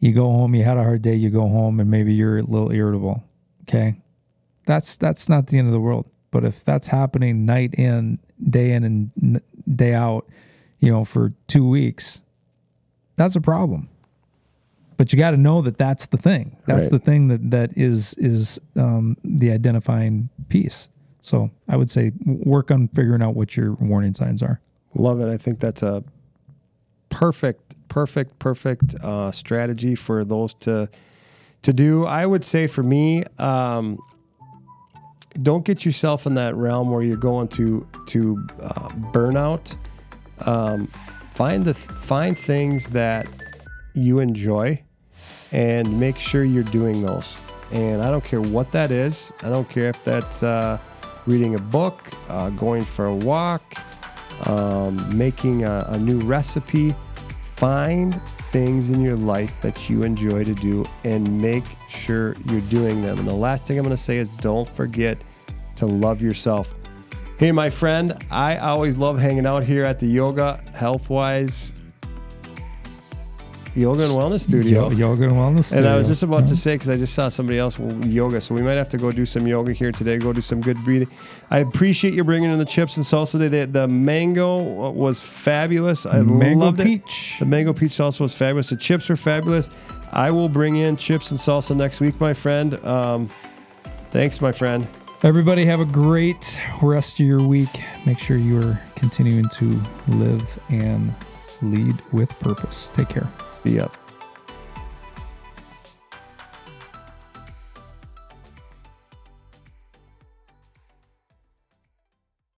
you go home, you had a hard day, you go home and maybe you're a little irritable. Okay. That's that's not the end of the world. But if that's happening night in, day in and day out, you know, for 2 weeks, that's a problem. But you got to know that that's the thing. That's Right. the thing that that is is um, the identifying piece. So I would say work on figuring out what your warning signs are. Love it. I think that's a perfect, perfect, perfect uh, strategy for those to to do. I would say for me, um, don't get yourself in that realm where you're going to to uh, burnout. Um, find the find things that you enjoy, and make sure you're doing those. And I don't care what that is. I don't care if that's uh, reading a book, uh, going for a walk, um, making a, a new recipe. Find things in your life that you enjoy to do and make sure you're doing them. And the last thing I'm going to say is don't forget to love yourself. Hey, my friend, I always love hanging out here at the Yoga Healthwise Yoga and Wellness Studio. Yo- yoga and wellness. Studio. And I was just about to say because I just saw somebody else yoga, so we might have to go do some yoga here today. Go do some good breathing. I appreciate you bringing in the chips and salsa today. The, the mango was fabulous. I mango loved it. peach. The mango peach salsa was fabulous. The chips were fabulous. I will bring in chips and salsa next week, my friend. Um, thanks, my friend. Everybody have a great rest of your week. Make sure you are continuing to live and lead with purpose. Take care. See ya.